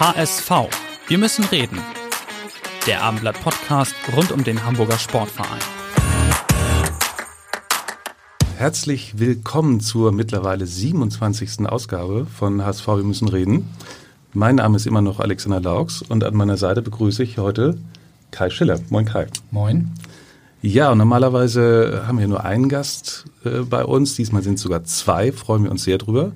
HSV. Wir müssen reden. Der Abendblatt Podcast rund um den Hamburger Sportverein. Herzlich willkommen zur mittlerweile 27. Ausgabe von HSV Wir müssen reden. Mein Name ist immer noch Alexander Laux und an meiner Seite begrüße ich heute Kai Schiller. Moin Kai. Moin. Ja, und normalerweise haben wir nur einen Gast äh, bei uns. Diesmal sind es sogar zwei. Freuen wir uns sehr drüber.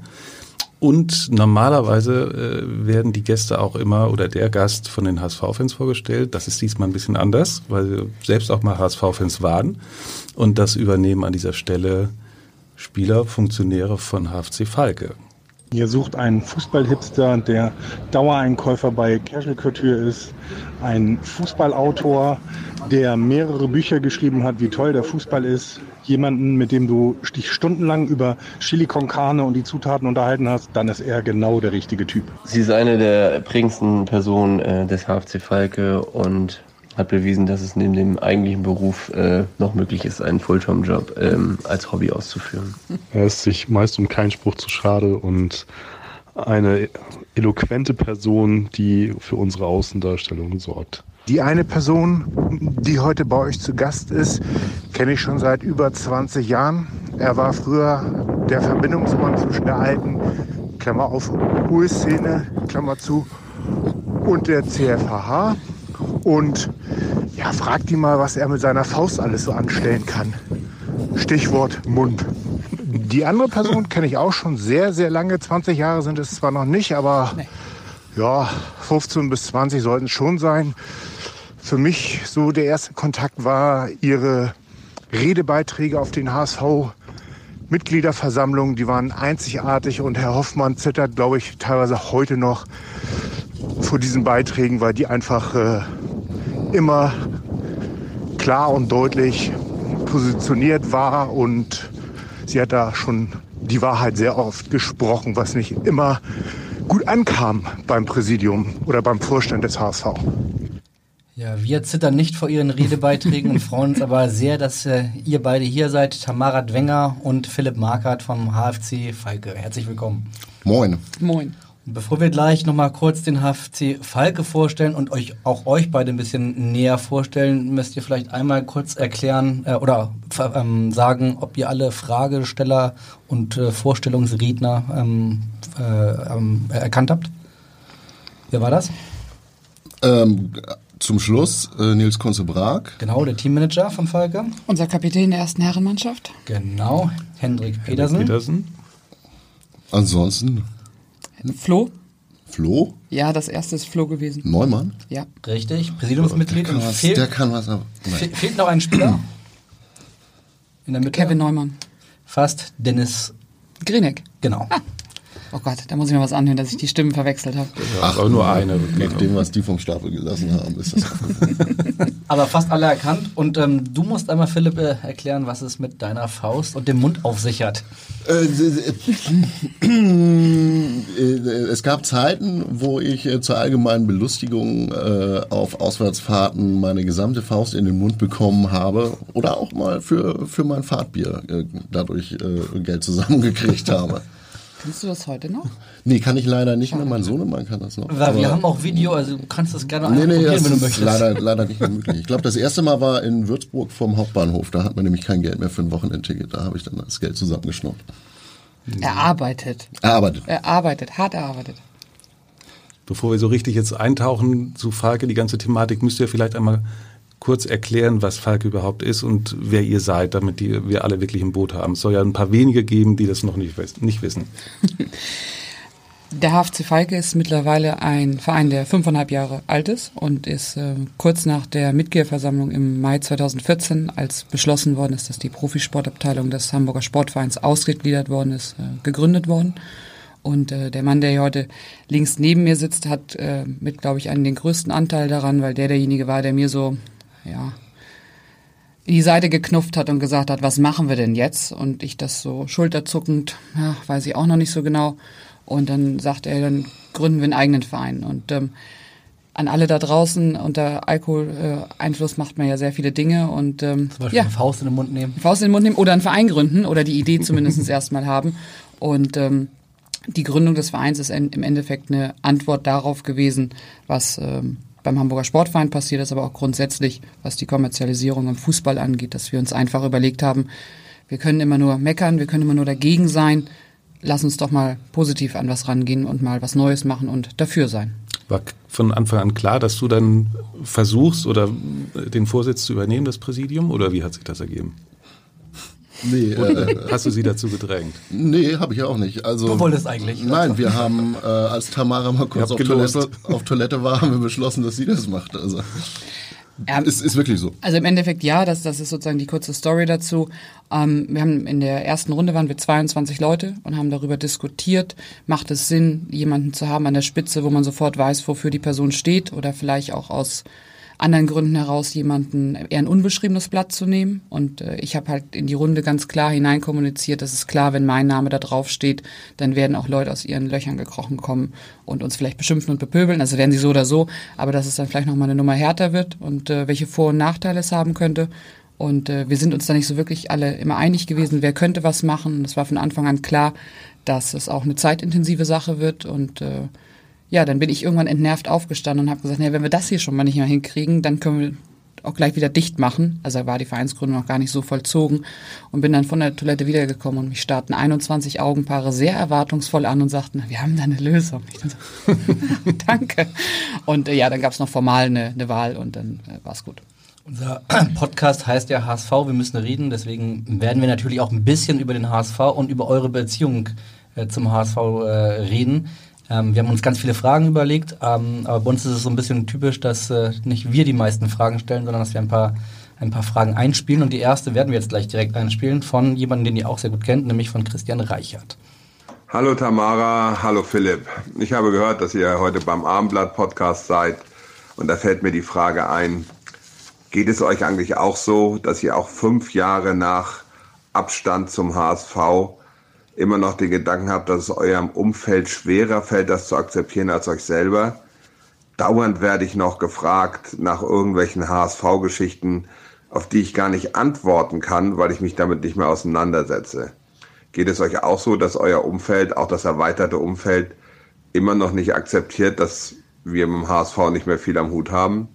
Und normalerweise äh, werden die Gäste auch immer oder der Gast von den HSV-Fans vorgestellt. Das ist diesmal ein bisschen anders, weil wir selbst auch mal HSV-Fans waren. Und das übernehmen an dieser Stelle Spieler, Funktionäre von HFC Falke. Ihr sucht einen Fußballhipster, der Dauereinkäufer bei Casual Couture ist, ein Fußballautor, der mehrere Bücher geschrieben hat, wie toll der Fußball ist, jemanden, mit dem du dich stundenlang über Chili con Carne und die Zutaten unterhalten hast, dann ist er genau der richtige Typ. Sie ist eine der prägendsten Personen äh, des HFC Falke und hat bewiesen, dass es neben dem eigentlichen Beruf äh, noch möglich ist, einen Fulltime-Job ähm, als Hobby auszuführen. Er ist sich meist um keinen Spruch zu schade und eine eloquente Person, die für unsere Außendarstellung sorgt. Die eine Person, die heute bei euch zu Gast ist, kenne ich schon seit über 20 Jahren. Er war früher der Verbindungsmann zwischen der alten, Klammer auf, Ruhe-Szene, Klammer zu, und der CFHH. Und ja, fragt ihn mal, was er mit seiner Faust alles so anstellen kann. Stichwort Mund. Die andere Person kenne ich auch schon sehr, sehr lange. 20 Jahre sind es zwar noch nicht, aber nee. ja, 15 bis 20 sollten es schon sein. Für mich so der erste Kontakt war ihre Redebeiträge auf den HSV. Mitgliederversammlungen, die waren einzigartig und Herr Hoffmann zittert, glaube ich, teilweise heute noch vor diesen Beiträgen, weil die einfach äh, immer klar und deutlich positioniert war und sie hat da schon die Wahrheit sehr oft gesprochen, was nicht immer gut ankam beim Präsidium oder beim Vorstand des HSV. Ja, wir zittern nicht vor Ihren Redebeiträgen und freuen uns aber sehr, dass äh, ihr beide hier seid. Tamara Dwenger und Philipp Markert vom HFC Falke. Herzlich willkommen. Moin. Moin. Bevor wir gleich nochmal kurz den HFC Falke vorstellen und euch auch euch beide ein bisschen näher vorstellen, müsst ihr vielleicht einmal kurz erklären äh, oder ähm, sagen, ob ihr alle Fragesteller und äh, Vorstellungsredner ähm, äh, ähm, erkannt habt. Wer war das? Ähm, zum Schluss äh, Nils Kunze-Brag. Genau, der Teammanager von Falke. Unser Kapitän der ersten Herrenmannschaft. Genau, Hendrik Petersen. Hendrik Petersen. Ansonsten Flo. Flo? Ja, das erste ist Flo gewesen. Neumann? Ja. Richtig, Präsidiumsmitglied. Der kann was, fehlt, der kann was aber. fe fehlt noch ein Spieler. In der Mitte. Kevin Neumann. Fast Dennis. Grinek. Genau. Ah. Oh Gott, da muss ich mir was anhören, dass ich die Stimmen verwechselt habe. Ach, aber nur eine. Nach dem, was die vom Stapel gelassen haben, ist das. Aber fast alle erkannt. Und ähm, du musst einmal, Philipp, äh, erklären, was es mit deiner Faust und dem Mund auf sich hat. es gab Zeiten, wo ich äh, zur allgemeinen Belustigung äh, auf Auswärtsfahrten meine gesamte Faust in den Mund bekommen habe oder auch mal für, für mein Fahrtbier äh, dadurch äh, Geld zusammengekriegt habe. Kannst du das heute noch? Nee, kann ich leider nicht mehr. Mein Sohnemann kann das noch. Weil wir haben auch Video, also du kannst das gerne nee, nee, probieren, das wenn du möchtest. leider, leider nicht mehr möglich. Ich glaube, das erste Mal war in Würzburg vom Hauptbahnhof. Da hat man nämlich kein Geld mehr für ein Wochenendticket. Da habe ich dann das Geld zusammengeschnurrt. Er arbeitet. Erarbeitet. Er arbeitet, hart erarbeitet. Bevor wir so richtig jetzt eintauchen zu Falke, die ganze Thematik, müsst ihr vielleicht einmal kurz erklären, was Falke überhaupt ist und wer ihr seid, damit die, wir alle wirklich ein Boot haben. Es soll ja ein paar wenige geben, die das noch nicht, nicht wissen. Der HFC Falke ist mittlerweile ein Verein, der fünfeinhalb Jahre alt ist und ist äh, kurz nach der Mitgliederversammlung im Mai 2014, als beschlossen worden ist, dass die Profisportabteilung des Hamburger Sportvereins ausgegliedert worden ist, äh, gegründet worden. Und äh, der Mann, der hier heute links neben mir sitzt, hat äh, mit, glaube ich, einen den größten Anteil daran, weil der derjenige war, der mir so, ja, in die Seite geknufft hat und gesagt hat, was machen wir denn jetzt? Und ich das so schulterzuckend, ja, weiß ich auch noch nicht so genau. Und dann sagt er, dann gründen wir einen eigenen Verein. Und ähm, an alle da draußen, unter Alkoholeinfluss macht man ja sehr viele Dinge und ähm, Zum Beispiel ja, eine Faust in den Mund nehmen. Faust in den Mund nehmen oder einen Verein gründen oder die Idee zumindest erstmal haben. Und ähm, die Gründung des Vereins ist im Endeffekt eine Antwort darauf gewesen, was ähm, beim Hamburger Sportverein passiert ist, aber auch grundsätzlich, was die Kommerzialisierung im Fußball angeht, dass wir uns einfach überlegt haben, wir können immer nur meckern, wir können immer nur dagegen sein. Lass uns doch mal positiv an was rangehen und mal was Neues machen und dafür sein. War von Anfang an klar, dass du dann versuchst oder den Vorsitz zu übernehmen, das Präsidium, oder wie hat sich das ergeben? Nee, äh, Hast du sie dazu gedrängt? nee habe ich auch nicht. Also, Du wolltest eigentlich. Nein, wir haben, äh, als Tamara mal kurz auf. Toilette, auf Toilette war, haben wir beschlossen, dass sie das macht. Also, Ähm, ist, ist wirklich so. Also im Endeffekt ja, das, das ist sozusagen die kurze Story dazu. Ähm, wir haben in der ersten Runde waren wir 22 Leute und haben darüber diskutiert, macht es Sinn, jemanden zu haben an der Spitze, wo man sofort weiß, wofür die Person steht oder vielleicht auch aus anderen Gründen heraus jemanden eher ein unbeschriebenes Blatt zu nehmen. Und äh, ich habe halt in die Runde ganz klar hineinkommuniziert, das ist klar, wenn mein Name da drauf steht, dann werden auch Leute aus ihren Löchern gekrochen kommen und uns vielleicht beschimpfen und bepöbeln. Also werden sie so oder so, aber dass es dann vielleicht nochmal eine Nummer härter wird und äh, welche Vor- und Nachteile es haben könnte. Und äh, wir sind uns da nicht so wirklich alle immer einig gewesen, wer könnte was machen. Und es war von Anfang an klar, dass es auch eine zeitintensive Sache wird und äh, ja, dann bin ich irgendwann entnervt aufgestanden und habe gesagt, naja, wenn wir das hier schon mal nicht mehr hinkriegen, dann können wir auch gleich wieder dicht machen. Also war die Vereinsgründung noch gar nicht so vollzogen und bin dann von der Toilette wiedergekommen und mich starrten 21 Augenpaare sehr erwartungsvoll an und sagten, wir haben da eine Lösung. Ich so, Danke. Und äh, ja, dann gab es noch formal eine, eine Wahl und dann äh, war es gut. Unser Podcast heißt ja HSV, wir müssen reden. Deswegen werden wir natürlich auch ein bisschen über den HSV und über eure Beziehung äh, zum HSV äh, reden. Ähm, wir haben uns ganz viele Fragen überlegt, ähm, aber bei uns ist es so ein bisschen typisch, dass äh, nicht wir die meisten Fragen stellen, sondern dass wir ein paar, ein paar Fragen einspielen. Und die erste werden wir jetzt gleich direkt einspielen von jemandem, den ihr auch sehr gut kennt, nämlich von Christian Reichert. Hallo Tamara, hallo Philipp. Ich habe gehört, dass ihr heute beim Abendblatt-Podcast seid und da fällt mir die Frage ein, geht es euch eigentlich auch so, dass ihr auch fünf Jahre nach Abstand zum HSV immer noch den Gedanken habt, dass es eurem Umfeld schwerer fällt, das zu akzeptieren als euch selber? Dauernd werde ich noch gefragt nach irgendwelchen HSV-Geschichten, auf die ich gar nicht antworten kann, weil ich mich damit nicht mehr auseinandersetze. Geht es euch auch so, dass euer Umfeld, auch das erweiterte Umfeld, immer noch nicht akzeptiert, dass wir mit dem HSV nicht mehr viel am Hut haben?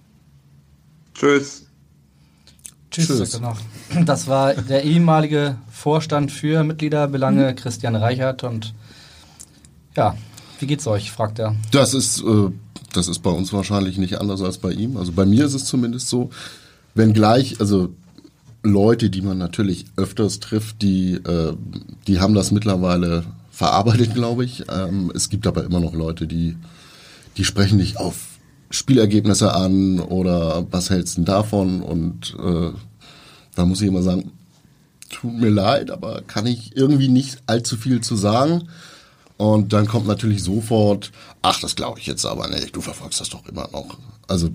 Tschüss. Tschüss. Tschüss. Das war der ehemalige Vorstand für Mitgliederbelange, Christian Reichert. Und ja, wie geht's euch, fragt er. Das ist, äh, das ist bei uns wahrscheinlich nicht anders als bei ihm. Also bei mir ist es zumindest so, wenngleich, also Leute, die man natürlich öfters trifft, die, äh, die haben das mittlerweile verarbeitet, glaube ich. Ähm, es gibt aber immer noch Leute, die, die sprechen dich auf Spielergebnisse an oder was hältst du denn davon? Und äh, da muss ich immer sagen, tut mir leid, aber kann ich irgendwie nicht allzu viel zu sagen. Und dann kommt natürlich sofort, ach, das glaube ich jetzt aber nicht, du verfolgst das doch immer noch. Also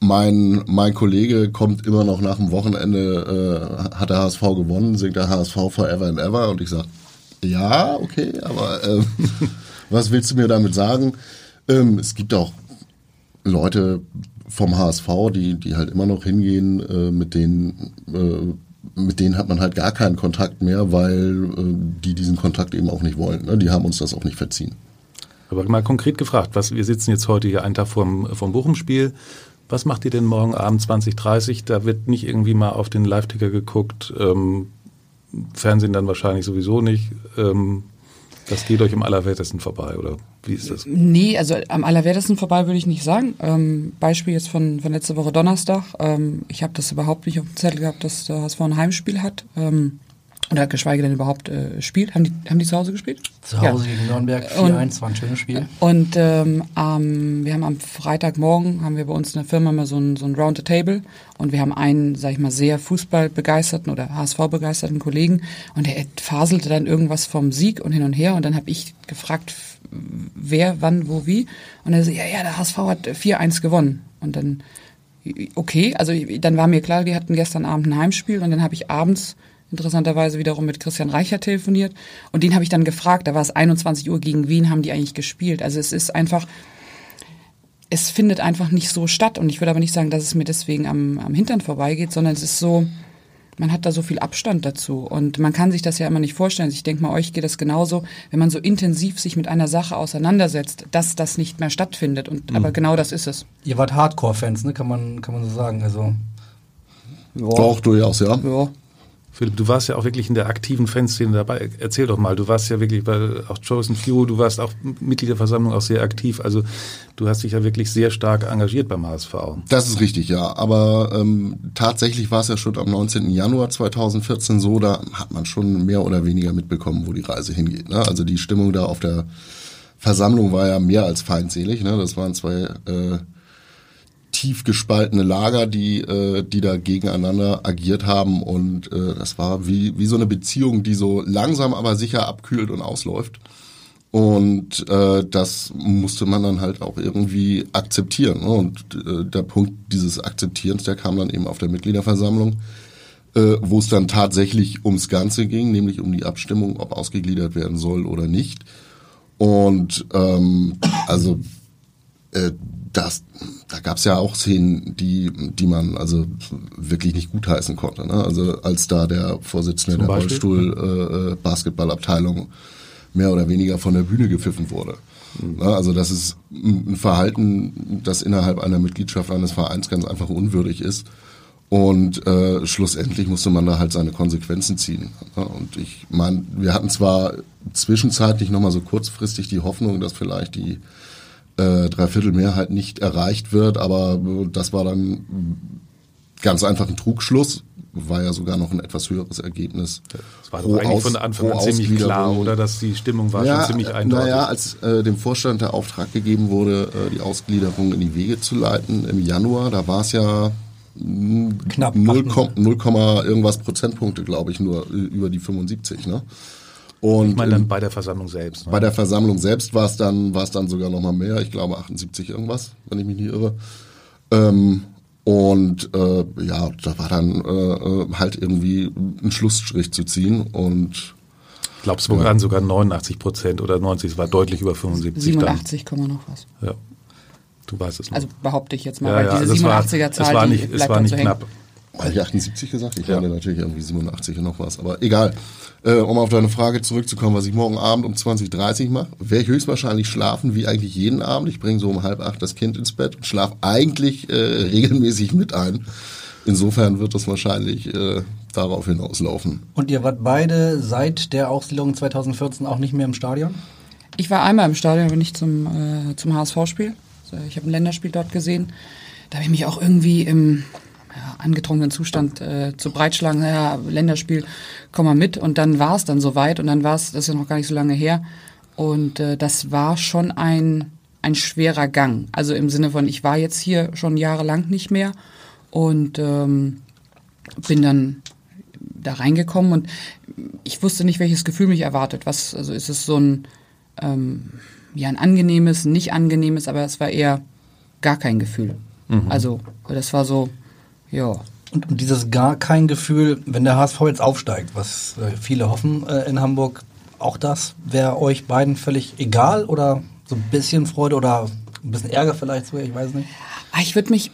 mein, mein Kollege kommt immer noch nach dem Wochenende, äh, hat der HSV gewonnen, singt der HSV Forever and Ever und ich sage, ja, okay, aber äh, was willst du mir damit sagen? Ähm, es gibt auch Leute vom HSV, die, die halt immer noch hingehen, äh, mit denen, äh, mit denen hat man halt gar keinen Kontakt mehr, weil äh, die diesen Kontakt eben auch nicht wollen. Ne? Die haben uns das auch nicht verziehen. Aber mal konkret gefragt, was, wir sitzen jetzt heute hier einen Tag vom, vom Bochum-Spiel. Was macht ihr denn morgen Abend 2030? Da wird nicht irgendwie mal auf den Live-Ticker geguckt. Ähm, Fernsehen dann wahrscheinlich sowieso nicht. Ähm, das geht euch im Allerwertesten vorbei, oder wie ist das? Nee, also am allerwertesten vorbei würde ich nicht sagen. Ähm, Beispiel jetzt von, von letzter Woche Donnerstag. Ähm, ich habe das überhaupt nicht auf dem Zettel gehabt, dass der HSV ein Heimspiel hat. Ähm, oder geschweige denn überhaupt äh, spielt. Haben die, haben die zu Hause gespielt? Zu Hause ja. gegen Nürnberg 4-1 war ein schönes Spiel. Und ähm, ähm, wir haben am Freitagmorgen haben wir bei uns in der Firma mal so ein, so ein Round the Table und wir haben einen, sag ich mal, sehr fußballbegeisterten oder HSV-begeisterten Kollegen und der faselte dann irgendwas vom Sieg und hin und her und dann habe ich gefragt, wer, wann, wo, wie und er so, ja, ja, der HSV hat 4-1 gewonnen und dann okay, also dann war mir klar, wir hatten gestern Abend ein Heimspiel und dann habe ich abends interessanterweise wiederum mit Christian Reicher telefoniert. Und den habe ich dann gefragt, da war es 21 Uhr, gegen wen haben die eigentlich gespielt? Also es ist einfach, es findet einfach nicht so statt. Und ich würde aber nicht sagen, dass es mir deswegen am, am Hintern vorbeigeht, sondern es ist so, man hat da so viel Abstand dazu. Und man kann sich das ja immer nicht vorstellen. Also ich denke mal, euch geht das genauso, wenn man so intensiv sich mit einer Sache auseinandersetzt, dass das nicht mehr stattfindet. Und, mhm. Aber genau das ist es. Ihr wart Hardcore-Fans, ne? kann, man, kann man so sagen. Also, ja. Auch durchaus, ja. ja. Philipp, du warst ja auch wirklich in der aktiven Fanszene dabei. Erzähl doch mal, du warst ja wirklich bei auch Chosen Few, du warst auch Mitglied der Versammlung auch sehr aktiv. Also du hast dich ja wirklich sehr stark engagiert beim HSV. Das ist richtig, ja. Aber ähm, tatsächlich war es ja schon am 19. Januar 2014 so, da hat man schon mehr oder weniger mitbekommen, wo die Reise hingeht. Ne? Also die Stimmung da auf der Versammlung war ja mehr als feindselig. Ne? Das waren zwei äh, tief gespaltene Lager, die, äh, die da gegeneinander agiert haben. Und äh, das war wie, wie so eine Beziehung, die so langsam aber sicher abkühlt und ausläuft. Und äh, das musste man dann halt auch irgendwie akzeptieren. Ne? Und äh, der Punkt dieses Akzeptierens, der kam dann eben auf der Mitgliederversammlung, äh, wo es dann tatsächlich ums Ganze ging, nämlich um die Abstimmung, ob ausgegliedert werden soll oder nicht. Und ähm, also äh, das, da gab es ja auch Szenen, die, die man also wirklich nicht gutheißen konnte. Ne? Also als da der Vorsitzende Zum der Rollstuhl-Basketballabteilung äh, äh mehr oder weniger von der Bühne gepfiffen wurde. Mhm. Ne? Also das ist ein Verhalten, das innerhalb einer Mitgliedschaft eines Vereins ganz einfach unwürdig ist. Und äh, schlussendlich musste man da halt seine Konsequenzen ziehen. Ne? Und ich meine, wir hatten zwar zwischenzeitlich nochmal so kurzfristig die Hoffnung, dass vielleicht die äh, Dreiviertelmehrheit nicht erreicht wird, aber das war dann ganz einfach ein Trugschluss, war ja sogar noch ein etwas höheres Ergebnis. Es war doch eigentlich Aus, von Anfang an ziemlich klar, oder dass die Stimmung war ja, schon ziemlich eindeutig. Naja, als äh, dem Vorstand der Auftrag gegeben wurde, äh, die Ausgliederung in die Wege zu leiten im Januar, da war es ja knapp 0, 0, irgendwas Prozentpunkte, glaube ich, nur über die 75, ne? Und ich meine dann bei der Versammlung selbst. Ne? Bei der Versammlung selbst war es dann, war es dann sogar noch mal mehr. Ich glaube 78 irgendwas, wenn ich mich nicht irre. Ähm, und äh, ja, da war dann äh, äh halt irgendwie ein Schlussstrich zu ziehen und ich glaube, es waren ja. sogar 89 Prozent oder 90, es war deutlich über 75. 87, dann. noch was. Ja. Du weißt es noch. Also behaupte ich jetzt mal, ja, weil ja, diese also 87er Zahl, es war nicht, es war nicht knapp. Habe ich 78 gesagt? Ich ja. meine natürlich irgendwie 87 und noch was, aber egal. Äh, um auf deine Frage zurückzukommen, was ich morgen Abend um 20.30 Uhr mache, werde ich höchstwahrscheinlich schlafen, wie eigentlich jeden Abend. Ich bringe so um halb acht das Kind ins Bett und schlafe eigentlich äh, regelmäßig mit ein. Insofern wird das wahrscheinlich äh, darauf hinauslaufen. Und ihr wart beide seit der Aussiedlung 2014 auch nicht mehr im Stadion? Ich war einmal im Stadion, aber nicht zum, äh, zum HSV-Spiel. Also ich habe ein Länderspiel dort gesehen. Da habe ich mich auch irgendwie im ja, angetrunkenen Zustand äh, zu breitschlagen, ja, Länderspiel, komm mal mit. Und dann war es dann soweit und dann war es, das ist ja noch gar nicht so lange her. Und äh, das war schon ein, ein schwerer Gang. Also im Sinne von, ich war jetzt hier schon jahrelang nicht mehr und ähm, bin dann da reingekommen und ich wusste nicht, welches Gefühl mich erwartet. Was, also ist es so ein, ähm, ja, ein angenehmes, nicht angenehmes, aber es war eher gar kein Gefühl. Mhm. Also das war so, ja. Und, und, dieses gar kein Gefühl, wenn der HSV jetzt aufsteigt, was äh, viele hoffen äh, in Hamburg, auch das wäre euch beiden völlig egal oder so ein bisschen Freude oder ein bisschen Ärger vielleicht sogar, ich weiß nicht. Ah, ich würde mich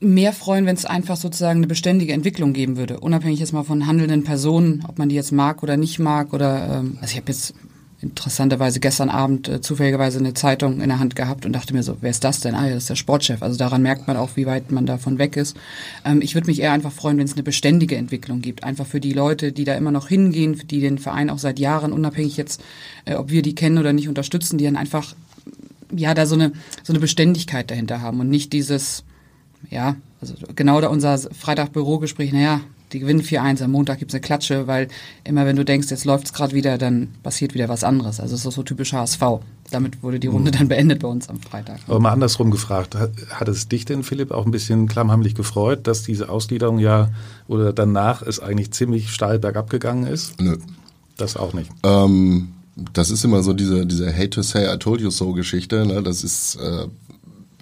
mehr freuen, wenn es einfach sozusagen eine beständige Entwicklung geben würde, unabhängig jetzt mal von handelnden Personen, ob man die jetzt mag oder nicht mag oder ähm, also ich habe jetzt interessanterweise gestern Abend äh, zufälligerweise eine Zeitung in der Hand gehabt und dachte mir so, wer ist das denn? Ah, ja, das ist der Sportchef. Also daran merkt man auch, wie weit man davon weg ist. Ähm, ich würde mich eher einfach freuen, wenn es eine beständige Entwicklung gibt. Einfach für die Leute, die da immer noch hingehen, die den Verein auch seit Jahren, unabhängig jetzt, äh, ob wir die kennen oder nicht, unterstützen, die dann einfach, ja, da so eine, so eine Beständigkeit dahinter haben und nicht dieses, ja, also genau da unser Freitag-Bürogespräch, naja, die gewinnen 4-1, am Montag gibt's eine Klatsche, weil immer wenn du denkst, jetzt läuft's gerade wieder, dann passiert wieder was anderes. Also es ist so typisch HSV. Damit wurde die Runde dann beendet bei uns am Freitag. Aber mal andersrum gefragt, hat, hat es dich denn, Philipp, auch ein bisschen klammheimlich gefreut, dass diese Ausgliederung ja oder danach es eigentlich ziemlich steil bergab gegangen ist? Nö. Das auch nicht. Ähm, das ist immer so diese, diese Hate to say I told you so Geschichte. Ne? Das ist äh,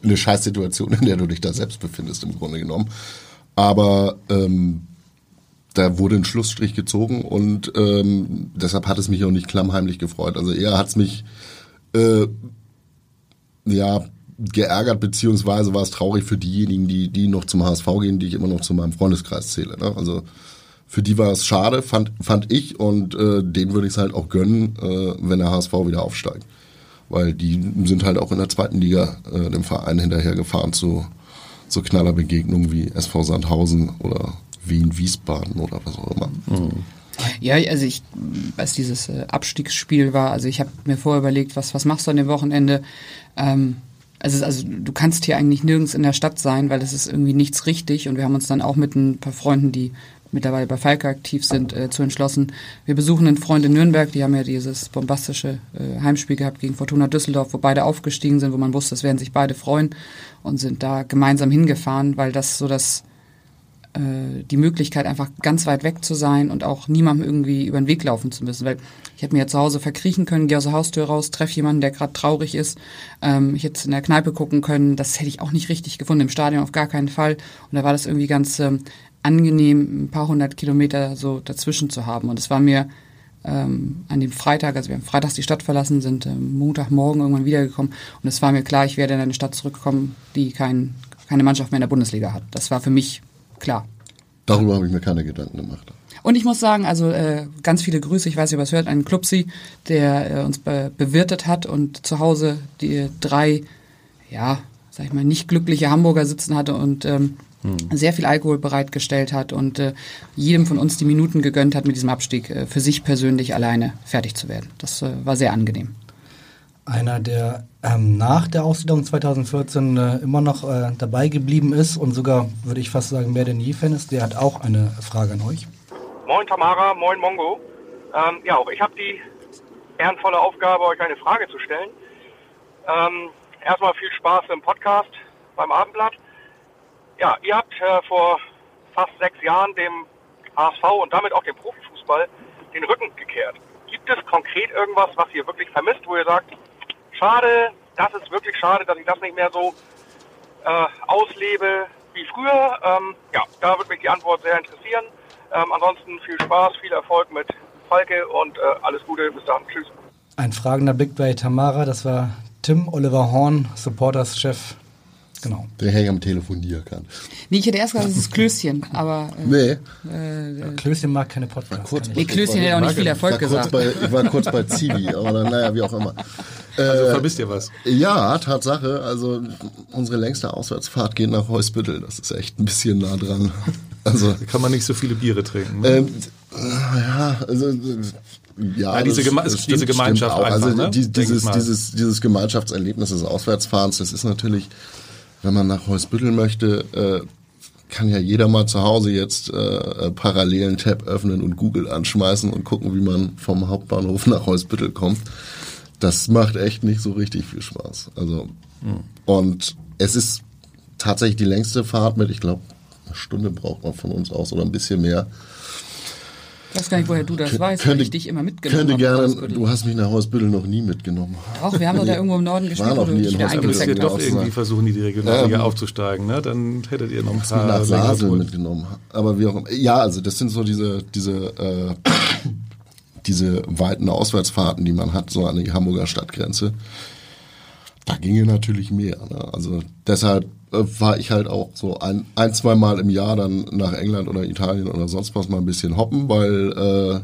eine Scheißsituation, in der du dich da selbst befindest, im Grunde genommen. Aber ähm, da wurde ein Schlussstrich gezogen und ähm, deshalb hat es mich auch nicht klammheimlich gefreut. Also eher hat es mich äh, ja geärgert, beziehungsweise war es traurig für diejenigen, die, die noch zum HSV gehen, die ich immer noch zu meinem Freundeskreis zähle. Ne? Also für die war es schade, fand, fand ich, und äh, denen würde ich es halt auch gönnen, äh, wenn der HSV wieder aufsteigt. Weil die sind halt auch in der zweiten Liga äh, dem Verein hinterher gefahren zu, zu Knallerbegegnungen wie SV Sandhausen oder Wien, Wiesbaden oder was auch immer. Mhm. Ja, also ich, als dieses äh, Abstiegsspiel war, also ich habe mir vorher überlegt, was, was machst du an dem Wochenende? Ähm, also, also du kannst hier eigentlich nirgends in der Stadt sein, weil es ist irgendwie nichts richtig. Und wir haben uns dann auch mit ein paar Freunden, die mittlerweile bei Falke aktiv sind, äh, zu entschlossen. Wir besuchen einen Freund in Nürnberg, die haben ja dieses bombastische äh, Heimspiel gehabt gegen Fortuna Düsseldorf, wo beide aufgestiegen sind, wo man wusste, es werden sich beide freuen und sind da gemeinsam hingefahren, weil das so das die Möglichkeit, einfach ganz weit weg zu sein und auch niemandem irgendwie über den Weg laufen zu müssen. Weil ich hätte mir ja zu Hause verkriechen können, gehe aus der Haustür raus, treffe jemanden, der gerade traurig ist. Ähm, ich hätte in der Kneipe gucken können. Das hätte ich auch nicht richtig gefunden, im Stadion auf gar keinen Fall. Und da war das irgendwie ganz ähm, angenehm, ein paar hundert Kilometer so dazwischen zu haben. Und es war mir ähm, an dem Freitag, also wir haben freitags die Stadt verlassen, sind ähm, Montagmorgen irgendwann wiedergekommen. Und es war mir klar, ich werde in eine Stadt zurückkommen, die kein, keine Mannschaft mehr in der Bundesliga hat. Das war für mich klar. Darüber habe ich mir keine Gedanken gemacht. Und ich muss sagen, also äh, ganz viele Grüße, ich weiß nicht, was hört, einen Klubsi, der äh, uns be bewirtet hat und zu Hause die drei, ja, sag ich mal, nicht glückliche Hamburger sitzen hatte und ähm, hm. sehr viel Alkohol bereitgestellt hat und äh, jedem von uns die Minuten gegönnt hat, mit diesem Abstieg äh, für sich persönlich alleine fertig zu werden. Das äh, war sehr angenehm. Einer, der ähm, nach der Ausgliederung 2014 äh, immer noch äh, dabei geblieben ist und sogar, würde ich fast sagen, mehr denn je Fan ist, der hat auch eine Frage an euch. Moin Tamara, moin Mongo. Ähm, ja, auch ich habe die ehrenvolle Aufgabe, euch eine Frage zu stellen. Ähm, erstmal viel Spaß im Podcast beim Abendblatt. Ja, ihr habt äh, vor fast sechs Jahren dem HSV und damit auch dem Profifußball den Rücken gekehrt. Gibt es konkret irgendwas, was ihr wirklich vermisst, wo ihr sagt, schade, das ist wirklich schade, dass ich das nicht mehr so äh, auslebe wie früher. Ähm, ja, da würde mich die Antwort sehr interessieren. Ähm, ansonsten viel Spaß, viel Erfolg mit Falke und äh, alles Gute. Bis dann. Tschüss. Ein fragender Blick bei Tamara, das war Tim Oliver Horn, Supporters-Chef Genau. Der Herr am Telefonieren kann. Nee, ich hätte erst gesagt, das ist Klößchen, aber. Äh, nee. Äh, ja, Klößchen mag keine Podcasts. Kurz, nee, Klößchen hätte auch nicht viel Erfolg gesagt. Bei, ich war kurz bei Zivi, aber dann, naja, wie auch immer. Also äh, vermisst ihr was? Ja, Tatsache. Also unsere längste Auswärtsfahrt geht nach Heusbüttel. Das ist echt ein bisschen nah dran. Also da kann man nicht so viele Biere trinken. Ne? Ähm, ja, also ja, ja diese, Geme das stimmt, diese Gemeinschaft. Einfach, also ne? die, dieses, dieses, dieses Gemeinschaftserlebnis des Auswärtsfahrens, das ist natürlich wenn man nach Heusbüttel möchte, äh, kann ja jeder mal zu Hause jetzt äh, äh, parallelen Tab öffnen und Google anschmeißen und gucken, wie man vom Hauptbahnhof nach Heusbüttel kommt. Das macht echt nicht so richtig viel Spaß. Also mhm. und es ist tatsächlich die längste Fahrt mit, ich glaube, eine Stunde braucht man von uns aus oder ein bisschen mehr. Ich weiß gar nicht, woher du das weißt, könnte, weil ich dich immer mitgenommen könnte gerne, Du hast mich nach Hausbüttel noch nie mitgenommen. Doch, wir haben doch da irgendwo im Norden gespielt, wo du dich wieder eingepackt ihr doch irgendwie versuchen, die Regionalliga ähm, aufzusteigen, ne? Dann hättet ihr noch ein paar... nach Sasel mitgenommen. Aber wie auch immer. Ja, also das sind so diese, diese, äh, diese weiten Auswärtsfahrten, die man hat, so an die Hamburger Stadtgrenze. Da ginge natürlich mehr. Ne? Also deshalb war ich halt auch so ein, ein, zwei Mal im Jahr dann nach England oder Italien oder sonst was mal ein bisschen hoppen, weil äh,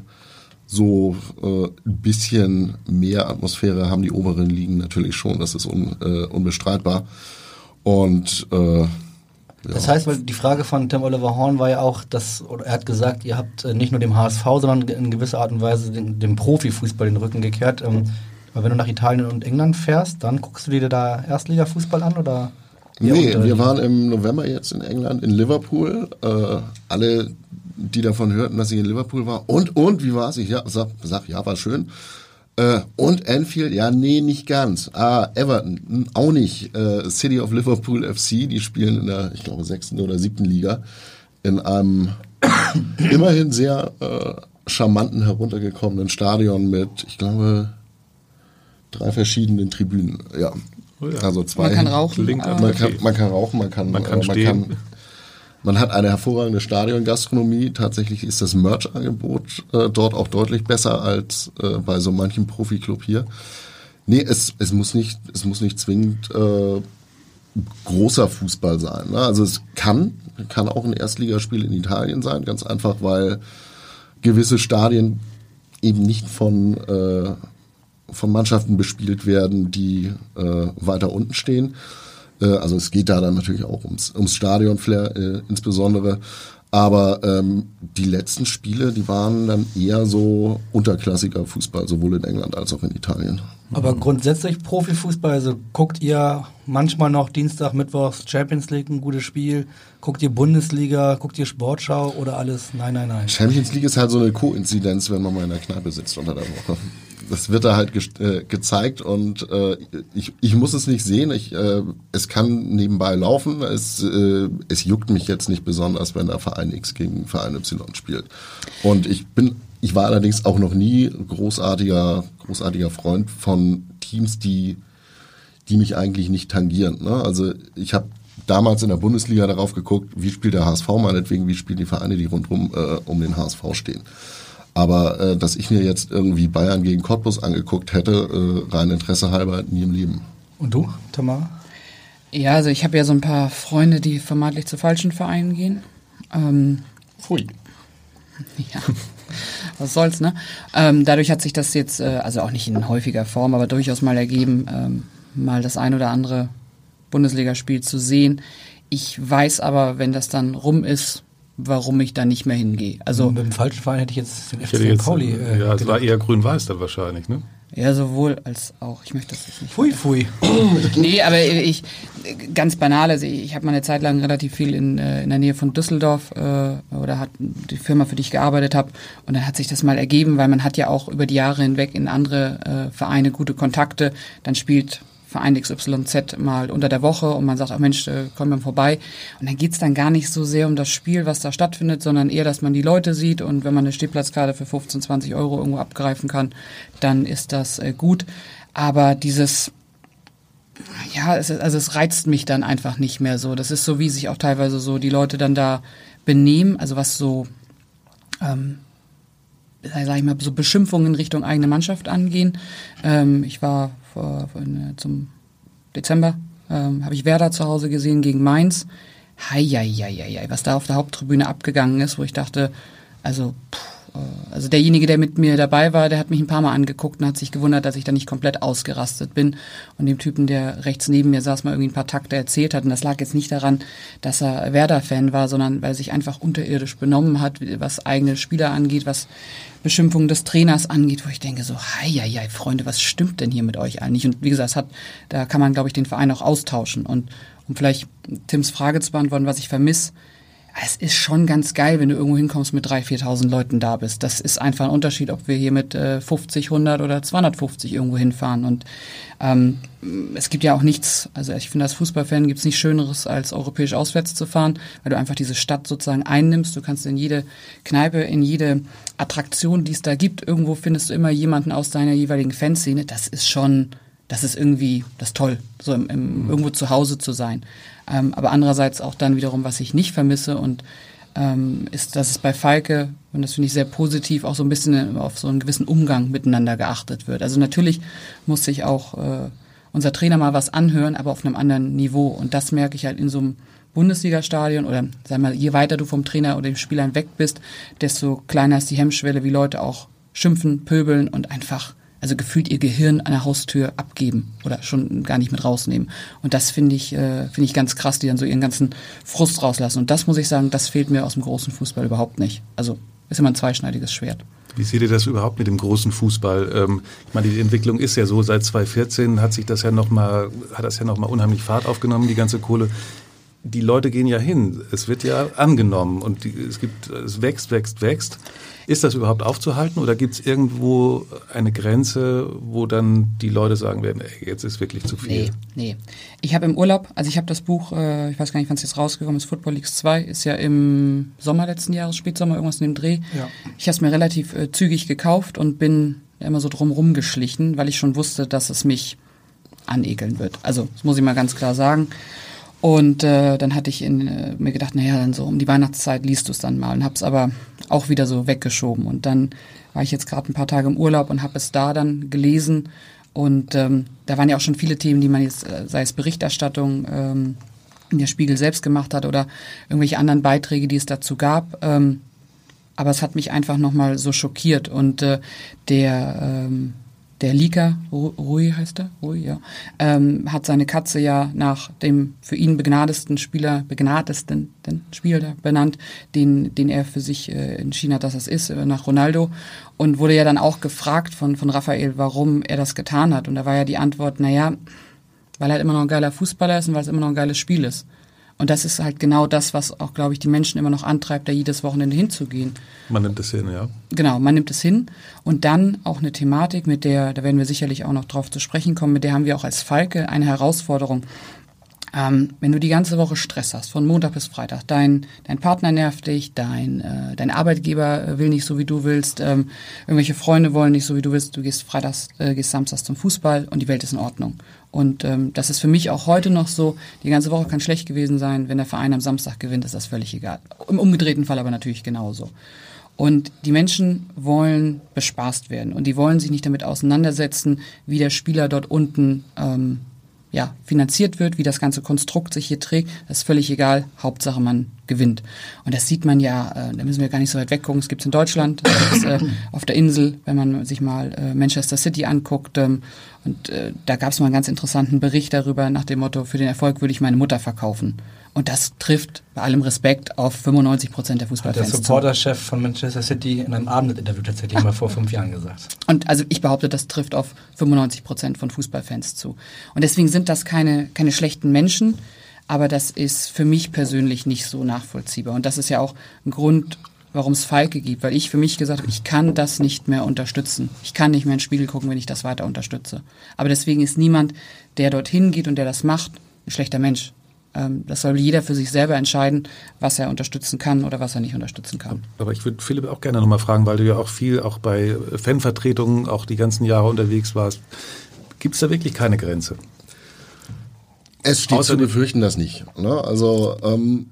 so äh, ein bisschen mehr Atmosphäre haben die oberen Ligen natürlich schon, das ist un, äh, unbestreitbar. Und äh, ja. Das heißt, weil die Frage von Tim Oliver Horn war ja auch, dass, oder er hat gesagt, ihr habt äh, nicht nur dem HSV, sondern in gewisser Art und Weise dem, dem Profifußball den Rücken gekehrt. Ähm, weil wenn du nach Italien und England fährst, dann guckst du dir da Erstligafußball an oder? Nee, wir waren im November jetzt in England, in Liverpool. Äh, alle die davon hörten, dass ich in Liverpool war. Und, und, wie war's? Ich ja, sag, sag, ja, war schön. Äh, und Anfield, ja, nee, nicht ganz. Ah, Everton, hm, auch nicht. Äh, City of Liverpool FC, die spielen in der, ich glaube, sechsten oder siebten Liga in einem immerhin sehr äh, charmanten, heruntergekommenen Stadion mit, ich glaube, drei verschiedenen Tribünen. Ja. Oh ja. Also zwei. Man kann rauchen. Man kann, man kann rauchen, man kann, Man kann äh, man stehen. kann man hat eine hervorragende Stadiongastronomie. Tatsächlich ist das Merch-Angebot äh, dort auch deutlich besser als äh, bei so manchem Profi-Club hier. Nee, es, es muss nicht, es muss nicht zwingend äh, großer Fußball sein. Ne? Also es kann, kann auch ein Erstligaspiel in Italien sein, ganz einfach, weil gewisse Stadien eben nicht von, äh, von Mannschaften bespielt werden, die äh, weiter unten stehen. Äh, also es geht da dann natürlich auch ums, ums Stadionflair äh, insbesondere. Aber ähm, die letzten Spiele, die waren dann eher so unterklassiger Fußball, sowohl in England als auch in Italien. Aber grundsätzlich Profifußball, also guckt ihr manchmal noch Dienstag, Mittwochs Champions League ein gutes Spiel, guckt ihr Bundesliga, guckt ihr Sportschau oder alles? Nein, nein, nein. Champions League ist halt so eine Koinzidenz, wenn man mal in der Kneipe sitzt unter der Woche. Das wird da halt ge äh, gezeigt und äh, ich, ich muss es nicht sehen. Ich, äh, es kann nebenbei laufen. Es, äh, es juckt mich jetzt nicht besonders, wenn der Verein X gegen Verein Y spielt. Und ich bin, ich war allerdings auch noch nie großartiger, großartiger Freund von Teams, die, die mich eigentlich nicht tangieren. Ne? Also ich habe damals in der Bundesliga darauf geguckt, wie spielt der HSV meinetwegen, wie spielen die Vereine, die rundherum äh, um den HSV stehen. Aber äh, dass ich mir jetzt irgendwie Bayern gegen Cottbus angeguckt hätte, äh, rein Interesse halber, nie im Leben. Und du, Tamara? Ja, also ich habe ja so ein paar Freunde, die vermeintlich zu falschen Vereinen gehen. Ähm, Pfui. Ja, was soll's, ne? Ähm, dadurch hat sich das jetzt, äh, also auch nicht in häufiger Form, aber durchaus mal ergeben, ähm, mal das ein oder andere Bundesligaspiel zu sehen. Ich weiß aber, wenn das dann rum ist, warum ich da nicht mehr hingehe. Also mit dem falschen Verein hätte ich jetzt den FC jetzt, Pauli. Äh, ja, es war eher grün-weiß dann wahrscheinlich, ne? ja, sowohl als auch. Ich möchte das jetzt nicht. Pfui, pfui. nee, aber ich ganz banal, also ich habe mal eine Zeit lang relativ viel in, äh, in der Nähe von Düsseldorf äh, oder hat die Firma, für die ich gearbeitet habe, und dann hat sich das mal ergeben, weil man hat ja auch über die Jahre hinweg in andere äh, Vereine gute Kontakte. Dann spielt Verein XYZ mal unter der Woche und man sagt, ach Mensch, äh, komm mal vorbei. Und dann geht's dann gar nicht so sehr um das Spiel, was da stattfindet, sondern eher, dass man die Leute sieht und wenn man eine Stehplatzkarte für 15, 20 Euro irgendwo abgreifen kann, dann ist das äh, gut. Aber dieses ja, es also es reizt mich dann einfach nicht mehr so. Das ist so, wie sich auch teilweise so die Leute dann da benehmen, also was so, ähm, sag ich mal, so Beschimpfungen in Richtung eigene Mannschaft angehen. Ähm, ich war vor, vor, äh, zum Dezember, ähm, habe ich Werder zu Hause gesehen gegen Mainz. Heieieiei, was da auf der Haupttribüne abgegangen ist, wo ich dachte, also, puh, also derjenige, der mit mir dabei war, der hat mich ein paar Mal angeguckt und hat sich gewundert, dass ich da nicht komplett ausgerastet bin. Und dem Typen, der rechts neben mir saß, mal irgendwie ein paar Takte erzählt hat. Und das lag jetzt nicht daran, dass er Werder-Fan war, sondern weil er sich einfach unterirdisch benommen hat, was eigene Spieler angeht, was Beschimpfung des Trainers angeht, wo ich denke so, hei, Freunde, was stimmt denn hier mit euch eigentlich? Und wie gesagt, es hat, da kann man, glaube ich, den Verein auch austauschen. Und um vielleicht Tims Frage zu beantworten, was ich vermisse, es ist schon ganz geil, wenn du irgendwo hinkommst mit 3.000, 4.000 Leuten da bist. Das ist einfach ein Unterschied, ob wir hier mit äh, 50, 100 oder 250 irgendwo hinfahren. Und ähm, es gibt ja auch nichts, also ich finde als Fußballfan gibt es nichts Schöneres, als europäisch auswärts zu fahren, weil du einfach diese Stadt sozusagen einnimmst. Du kannst in jede Kneipe, in jede Attraktion, die es da gibt, irgendwo findest du immer jemanden aus deiner jeweiligen Fanszene. Das ist schon, das ist irgendwie, das ist toll, so im, im, irgendwo zu Hause zu sein. Ähm, aber andererseits auch dann wiederum, was ich nicht vermisse und ähm, ist, dass es bei Falke, und das finde ich sehr positiv, auch so ein bisschen auf so einen gewissen Umgang miteinander geachtet wird. Also natürlich muss sich auch äh, unser Trainer mal was anhören, aber auf einem anderen Niveau. Und das merke ich halt in so einem Bundesliga-Stadion oder sag mal, je weiter du vom Trainer oder den Spielern weg bist, desto kleiner ist die Hemmschwelle, wie Leute auch schimpfen, pöbeln und einfach also gefühlt ihr Gehirn an der Haustür abgeben oder schon gar nicht mit rausnehmen. Und das finde ich, äh, finde ich ganz krass, die dann so ihren ganzen Frust rauslassen. Und das muss ich sagen, das fehlt mir aus dem großen Fußball überhaupt nicht. Also ist immer ein zweischneidiges Schwert. Wie seht ihr das überhaupt mit dem großen Fußball? Ähm, ich meine, die Entwicklung ist ja so, seit 2014 hat sich das ja noch mal, hat das ja noch mal unheimlich Fahrt aufgenommen, die ganze Kohle. Die Leute gehen ja hin. Es wird ja angenommen und die, es gibt, es wächst, wächst, wächst. Ist das überhaupt aufzuhalten oder gibt es irgendwo eine Grenze, wo dann die Leute sagen werden, ey, jetzt ist wirklich zu viel? Nee, nee. Ich habe im Urlaub, also ich habe das Buch, äh, ich weiß gar nicht, wann es jetzt rausgekommen ist, Football Leagues 2, ist ja im Sommer letzten Jahres, Spätsommer, irgendwas in dem Dreh. Ja. Ich habe es mir relativ äh, zügig gekauft und bin immer so drumrum geschlichen, weil ich schon wusste, dass es mich anekeln wird. Also, das muss ich mal ganz klar sagen. Und äh, dann hatte ich in, äh, mir gedacht, naja, dann so um die Weihnachtszeit liest du es dann mal und hab's aber auch wieder so weggeschoben. Und dann war ich jetzt gerade ein paar Tage im Urlaub und habe es da dann gelesen. Und ähm, da waren ja auch schon viele Themen, die man jetzt, äh, sei es Berichterstattung, ähm, in der Spiegel selbst gemacht hat oder irgendwelche anderen Beiträge, die es dazu gab. Ähm, aber es hat mich einfach nochmal so schockiert. Und äh, der ähm, der Lika, Ru- Rui heißt er, Rui, ja, ähm, hat seine Katze ja nach dem für ihn begnadesten Spieler, begnadesten Spieler benannt, den, den er für sich äh, entschieden hat, dass es ist, äh, nach Ronaldo. Und wurde ja dann auch gefragt von, von Raphael, warum er das getan hat. Und da war ja die Antwort, naja, weil er halt immer noch ein geiler Fußballer ist und weil es immer noch ein geiles Spiel ist. Und das ist halt genau das, was auch, glaube ich, die Menschen immer noch antreibt, da jedes Wochenende hinzugehen. Man nimmt es hin, ja. Genau, man nimmt es hin. Und dann auch eine Thematik, mit der, da werden wir sicherlich auch noch drauf zu sprechen kommen, mit der haben wir auch als Falke eine Herausforderung. Ähm, wenn du die ganze Woche Stress hast, von Montag bis Freitag, dein, dein Partner nervt dich, dein, äh, dein Arbeitgeber äh, will nicht so, wie du willst, ähm, irgendwelche Freunde wollen nicht so, wie du willst, du gehst freitags, äh, gehst samstags zum Fußball und die Welt ist in Ordnung. Und ähm, das ist für mich auch heute noch so, die ganze Woche kann schlecht gewesen sein, wenn der Verein am Samstag gewinnt, ist das völlig egal. Im umgedrehten Fall aber natürlich genauso. Und die Menschen wollen bespaßt werden und die wollen sich nicht damit auseinandersetzen, wie der Spieler dort unten ähm, ja, finanziert wird, wie das ganze Konstrukt sich hier trägt. Das ist völlig egal. Hauptsache man gewinnt. Und das sieht man ja, äh, da müssen wir gar nicht so weit weggucken. Es gibt in Deutschland, das gibt's, äh, auf der Insel, wenn man sich mal äh, Manchester City anguckt. Ähm, und äh, da gab es mal einen ganz interessanten Bericht darüber nach dem Motto, für den Erfolg würde ich meine Mutter verkaufen. Und das trifft bei allem Respekt auf 95 Prozent der Hat der Fußballfans. Supporterchef von Manchester City in einem Abendinterview tatsächlich mal vor fünf Jahren gesagt. Und also ich behaupte, das trifft auf 95 Prozent von Fußballfans zu. Und deswegen sind das keine, keine schlechten Menschen, aber das ist für mich persönlich nicht so nachvollziehbar. Und das ist ja auch ein Grund, warum es Falke gibt, weil ich für mich gesagt habe, ich kann das nicht mehr unterstützen. Ich kann nicht mehr in den Spiegel gucken, wenn ich das weiter unterstütze. Aber deswegen ist niemand, der dorthin geht und der das macht, ein schlechter Mensch. Ähm, Das soll jeder für sich selber entscheiden, was er unterstützen kann oder was er nicht unterstützen kann. Aber ich würde Philipp auch gerne nochmal fragen, weil du ja auch viel auch bei Fanvertretungen auch die ganzen Jahre unterwegs warst. Gibt es da wirklich keine Grenze? Es steht Außer zu befürchten, das nicht. Ne? Also ähm,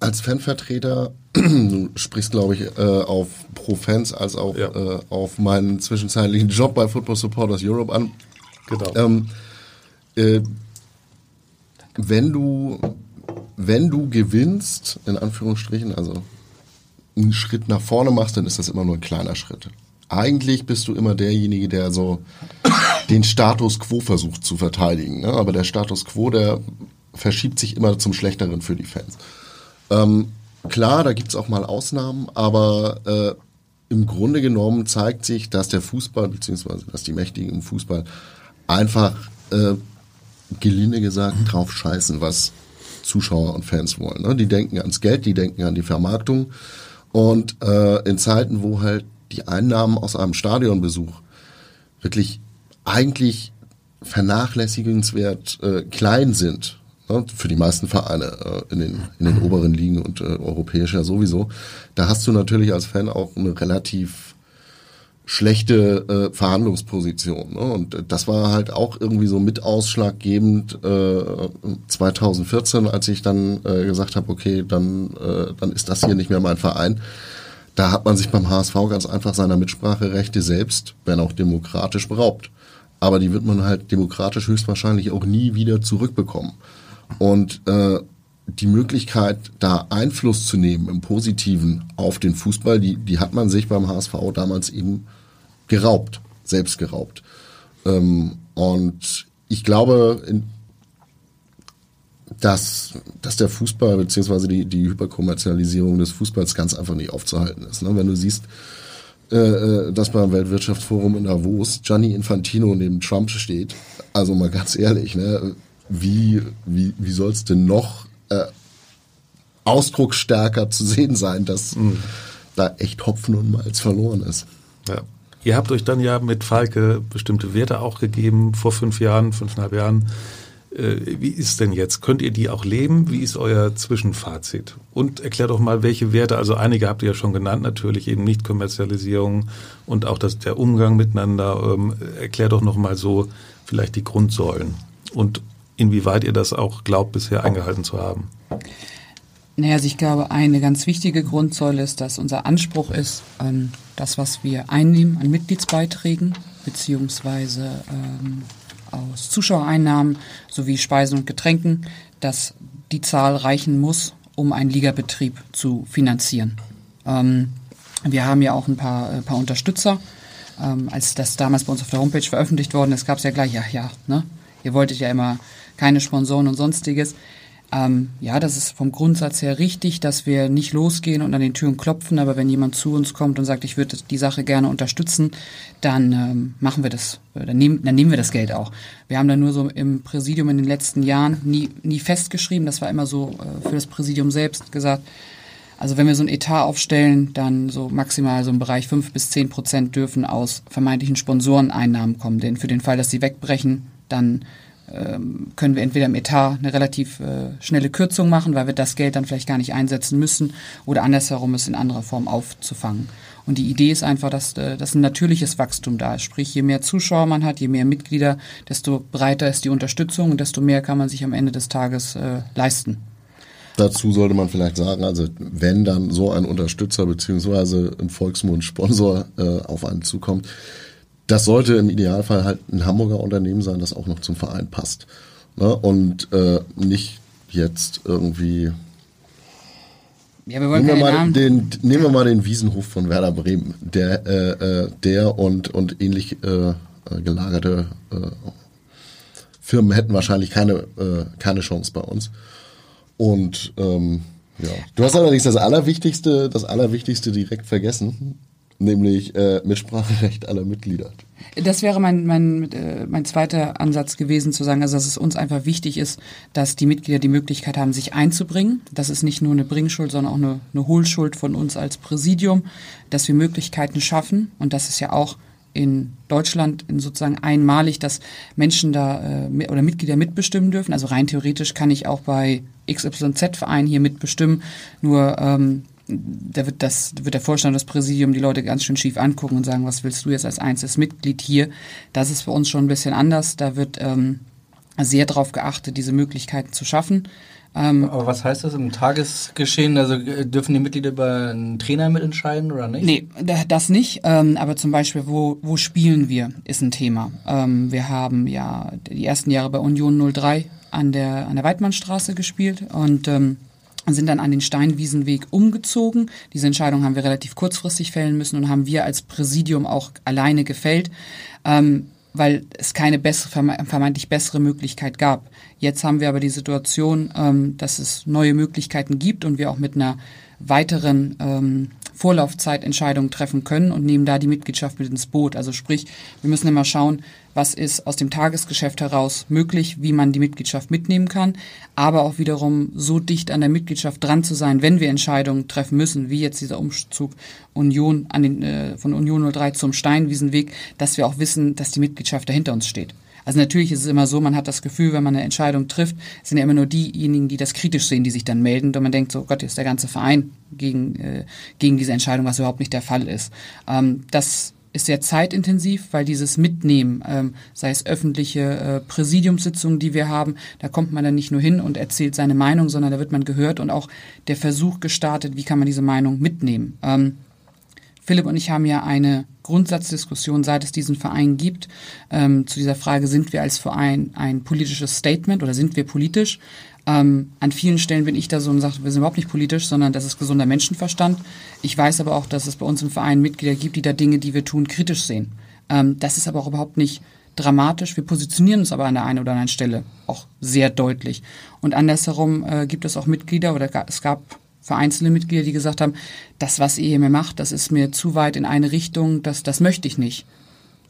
als Fanvertreter, du sprichst glaube ich äh, auf pro Fans als auch Ja. äh, auf meinen zwischenzeitlichen Job bei Football Supporters Europe an. Genau. Ähm, äh, wenn du wenn du gewinnst, in Anführungsstrichen, also einen Schritt nach vorne machst, dann ist das immer nur ein kleiner Schritt. Eigentlich bist du immer derjenige, der so den Status quo versucht zu verteidigen. Ne? Aber der Status quo, der verschiebt sich immer zum Schlechteren für die Fans. Ähm, klar, da gibt's auch mal Ausnahmen, aber äh, im Grunde genommen zeigt sich, dass der Fußball, beziehungsweise dass die Mächtigen im Fußball einfach, äh, gelinde gesagt, drauf scheißen, was Zuschauer und Fans wollen. Ne? Die denken ans Geld, die denken an die Vermarktung. Und äh, in Zeiten, wo halt die Einnahmen aus einem Stadionbesuch wirklich eigentlich vernachlässigenswert äh, klein sind, für die meisten Vereine äh, in, den, in den oberen Ligen und äh, europäisch ja sowieso, da hast du natürlich als Fan auch eine relativ schlechte äh, Verhandlungsposition. Ne? Und das war halt auch irgendwie so mit ausschlaggebend äh, 2014, als ich dann äh, gesagt habe, okay, dann, äh, dann ist das hier nicht mehr mein Verein. Da hat man sich beim HSV ganz einfach seiner Mitspracherechte selbst, wenn auch demokratisch, beraubt. Aber die wird man halt demokratisch höchstwahrscheinlich auch nie wieder zurückbekommen. Und äh, die Möglichkeit, da Einfluss zu nehmen im Positiven auf den Fußball, die, die hat man sich beim HSV damals eben geraubt, selbst geraubt. Ähm, und ich glaube, in, dass, dass der Fußball beziehungsweise die, die Hyperkommerzialisierung des Fußballs ganz einfach nicht aufzuhalten ist. Ne? Wenn du siehst, äh, äh, dass beim Weltwirtschaftsforum in Davos Gianni Infantino neben Trump steht, also mal ganz ehrlich, ne? Wie, wie, wie soll es denn noch äh, ausdrucksstärker zu sehen sein, dass Mhm. da echt Hopfen und Malz verloren ist. Ja. Ihr habt euch dann ja mit Falke bestimmte Werte auch gegeben vor fünf Jahren, fünfeinhalb Jahren. Äh, Wie ist denn jetzt? Könnt ihr die auch leben? Wie ist euer Zwischenfazit? Und erklärt doch mal, welche Werte, also einige habt ihr ja schon genannt, natürlich eben Nicht-Kommerzialisierung und auch das, der Umgang miteinander. Ähm, erklärt doch noch mal so vielleicht die Grundsäulen und inwieweit ihr das auch glaubt, bisher eingehalten zu haben. Naja, also ich glaube, eine ganz wichtige Grundsäule ist, dass unser Anspruch ist, ähm, das, was wir einnehmen an Mitgliedsbeiträgen, beziehungsweise ähm, aus Zuschauereinnahmen sowie Speisen und Getränken, dass die Zahl reichen muss, um einen Ligabetrieb zu finanzieren. Ähm, wir haben ja auch ein paar, äh, paar Unterstützer. Ähm, als das damals bei uns auf der Homepage veröffentlicht worden ist, gab es ja gleich, ja, ja, ne? Ihr wolltet ja immer keine Sponsoren und sonstiges. Ähm, ja, das ist vom Grundsatz her richtig, dass wir nicht losgehen und an den Türen klopfen, aber wenn jemand zu uns kommt und sagt, ich würde die Sache gerne unterstützen, dann ähm, machen wir das, äh, dann nehmen, dann nehmen wir das Geld auch. Wir haben da nur so im Präsidium in den letzten Jahren nie, nie festgeschrieben, das war immer so äh, für das Präsidium selbst gesagt, also wenn wir so ein Etat aufstellen, dann so maximal so im Bereich fünf bis zehn Prozent dürfen aus vermeintlichen Sponsoreneinnahmen kommen. Denn für den Fall, dass sie wegbrechen, dann können wir entweder im Etat eine relativ äh, schnelle Kürzung machen, weil wir das Geld dann vielleicht gar nicht einsetzen müssen, oder andersherum es in anderer Form aufzufangen. Und die Idee ist einfach, dass, äh, dass ein natürliches Wachstum da ist. Sprich, je mehr Zuschauer man hat, je mehr Mitglieder, desto breiter ist die Unterstützung und desto mehr kann man sich am Ende des Tages äh, leisten. Dazu sollte man vielleicht sagen, also wenn dann so ein Unterstützer beziehungsweise im Volksmund Sponsor äh, auf einen zukommt, das sollte im Idealfall halt ein Hamburger Unternehmen sein, das auch noch zum Verein passt. Ne? Und äh, nicht jetzt irgendwie. Ja, wir wollen nehmen, wir mal Namen. den, nehmen wir mal den Wiesenhof von Werder Bremen, der, äh, äh, der und, und ähnlich äh, äh, gelagerte äh, Firmen hätten wahrscheinlich keine, keine Chance bei uns. Und ähm, ja. Du hast allerdings das Allerwichtigste, das Allerwichtigste direkt vergessen, nämlich äh, Mitspracherecht aller Mitglieder. Das wäre mein, mein, äh, mein zweiter Ansatz gewesen, zu sagen, also dass es uns einfach wichtig ist, dass die Mitglieder die Möglichkeit haben, sich einzubringen. Das ist nicht nur eine Bringschuld, sondern auch eine, eine Hohlschuld von uns als Präsidium, dass wir Möglichkeiten schaffen. Und das ist ja auch in Deutschland sozusagen einmalig, dass Menschen da äh, mit- oder Mitglieder mitbestimmen dürfen. Also rein theoretisch kann ich auch bei XYZ-Verein hier mitbestimmen. Nur ähm, da wird das wird der Vorstand, das Präsidium die Leute ganz schön schief angucken und sagen, was willst du jetzt als einzelnes Mitglied hier? Das ist für uns schon ein bisschen anders. Da wird ähm, sehr darauf geachtet, diese Möglichkeiten zu schaffen. Ähm, Aber was heißt das im Tagesgeschehen? Also äh, dürfen die Mitglieder über einen Trainer mitentscheiden oder nicht? Nee, da- das nicht. Ähm, aber zum Beispiel, wo, wo spielen wir, ist ein Thema. Ähm, wir haben ja die ersten Jahre bei Union 03 an der, an der Weidmannstraße gespielt und ähm, sind dann an den Steinwiesenweg umgezogen. Diese Entscheidung haben wir relativ kurzfristig fällen müssen und haben wir als Präsidium auch alleine gefällt. Ähm, weil es keine bessere, verme- vermeintlich bessere Möglichkeit gab. Jetzt haben wir aber die Situation, ähm, dass es neue Möglichkeiten gibt und wir auch mit einer weiteren ähm, Vorlaufzeit Entscheidungen treffen können und nehmen da die Mitgliedschaft mit ins Boot. Also sprich, wir müssen immer schauen, was ist aus dem Tagesgeschäft heraus möglich, wie man die Mitgliedschaft mitnehmen kann, aber auch wiederum so dicht an der Mitgliedschaft dran zu sein, wenn wir Entscheidungen treffen müssen, wie jetzt dieser Umzug Union an den, äh, von Union 03 zum Steinwiesenweg, dass wir auch wissen, dass die Mitgliedschaft dahinter uns steht. Also natürlich ist es immer so, man hat das Gefühl, wenn man eine Entscheidung trifft, sind ja immer nur diejenigen, die das kritisch sehen, die sich dann melden. Und man denkt so, Gott, jetzt ist der ganze Verein gegen, äh, gegen diese Entscheidung, was überhaupt nicht der Fall ist. Ähm, das ist sehr zeitintensiv, weil dieses Mitnehmen, ähm, sei es öffentliche äh, Präsidiumssitzungen, die wir haben, da kommt man dann nicht nur hin und erzählt seine Meinung, sondern da wird man gehört und auch der Versuch gestartet, wie kann man diese Meinung mitnehmen. Ähm, Philipp und ich haben ja eine Grundsatzdiskussion, seit es diesen Verein gibt, ähm, zu dieser Frage, sind wir als Verein ein politisches Statement oder sind wir politisch? Ähm, an vielen Stellen bin ich da so und sage, wir sind überhaupt nicht politisch, sondern das ist gesunder Menschenverstand. Ich weiß aber auch, dass es bei uns im Verein Mitglieder gibt, die da Dinge, die wir tun, kritisch sehen. Ähm, das ist aber auch überhaupt nicht dramatisch. Wir positionieren uns aber an der einen oder anderen Stelle auch sehr deutlich. Und andersherum äh, gibt es auch Mitglieder oder es gab vereinzelte Mitglieder, die gesagt haben, das, was ihr hier mir macht, das ist mir zu weit in eine Richtung, das, das möchte ich nicht.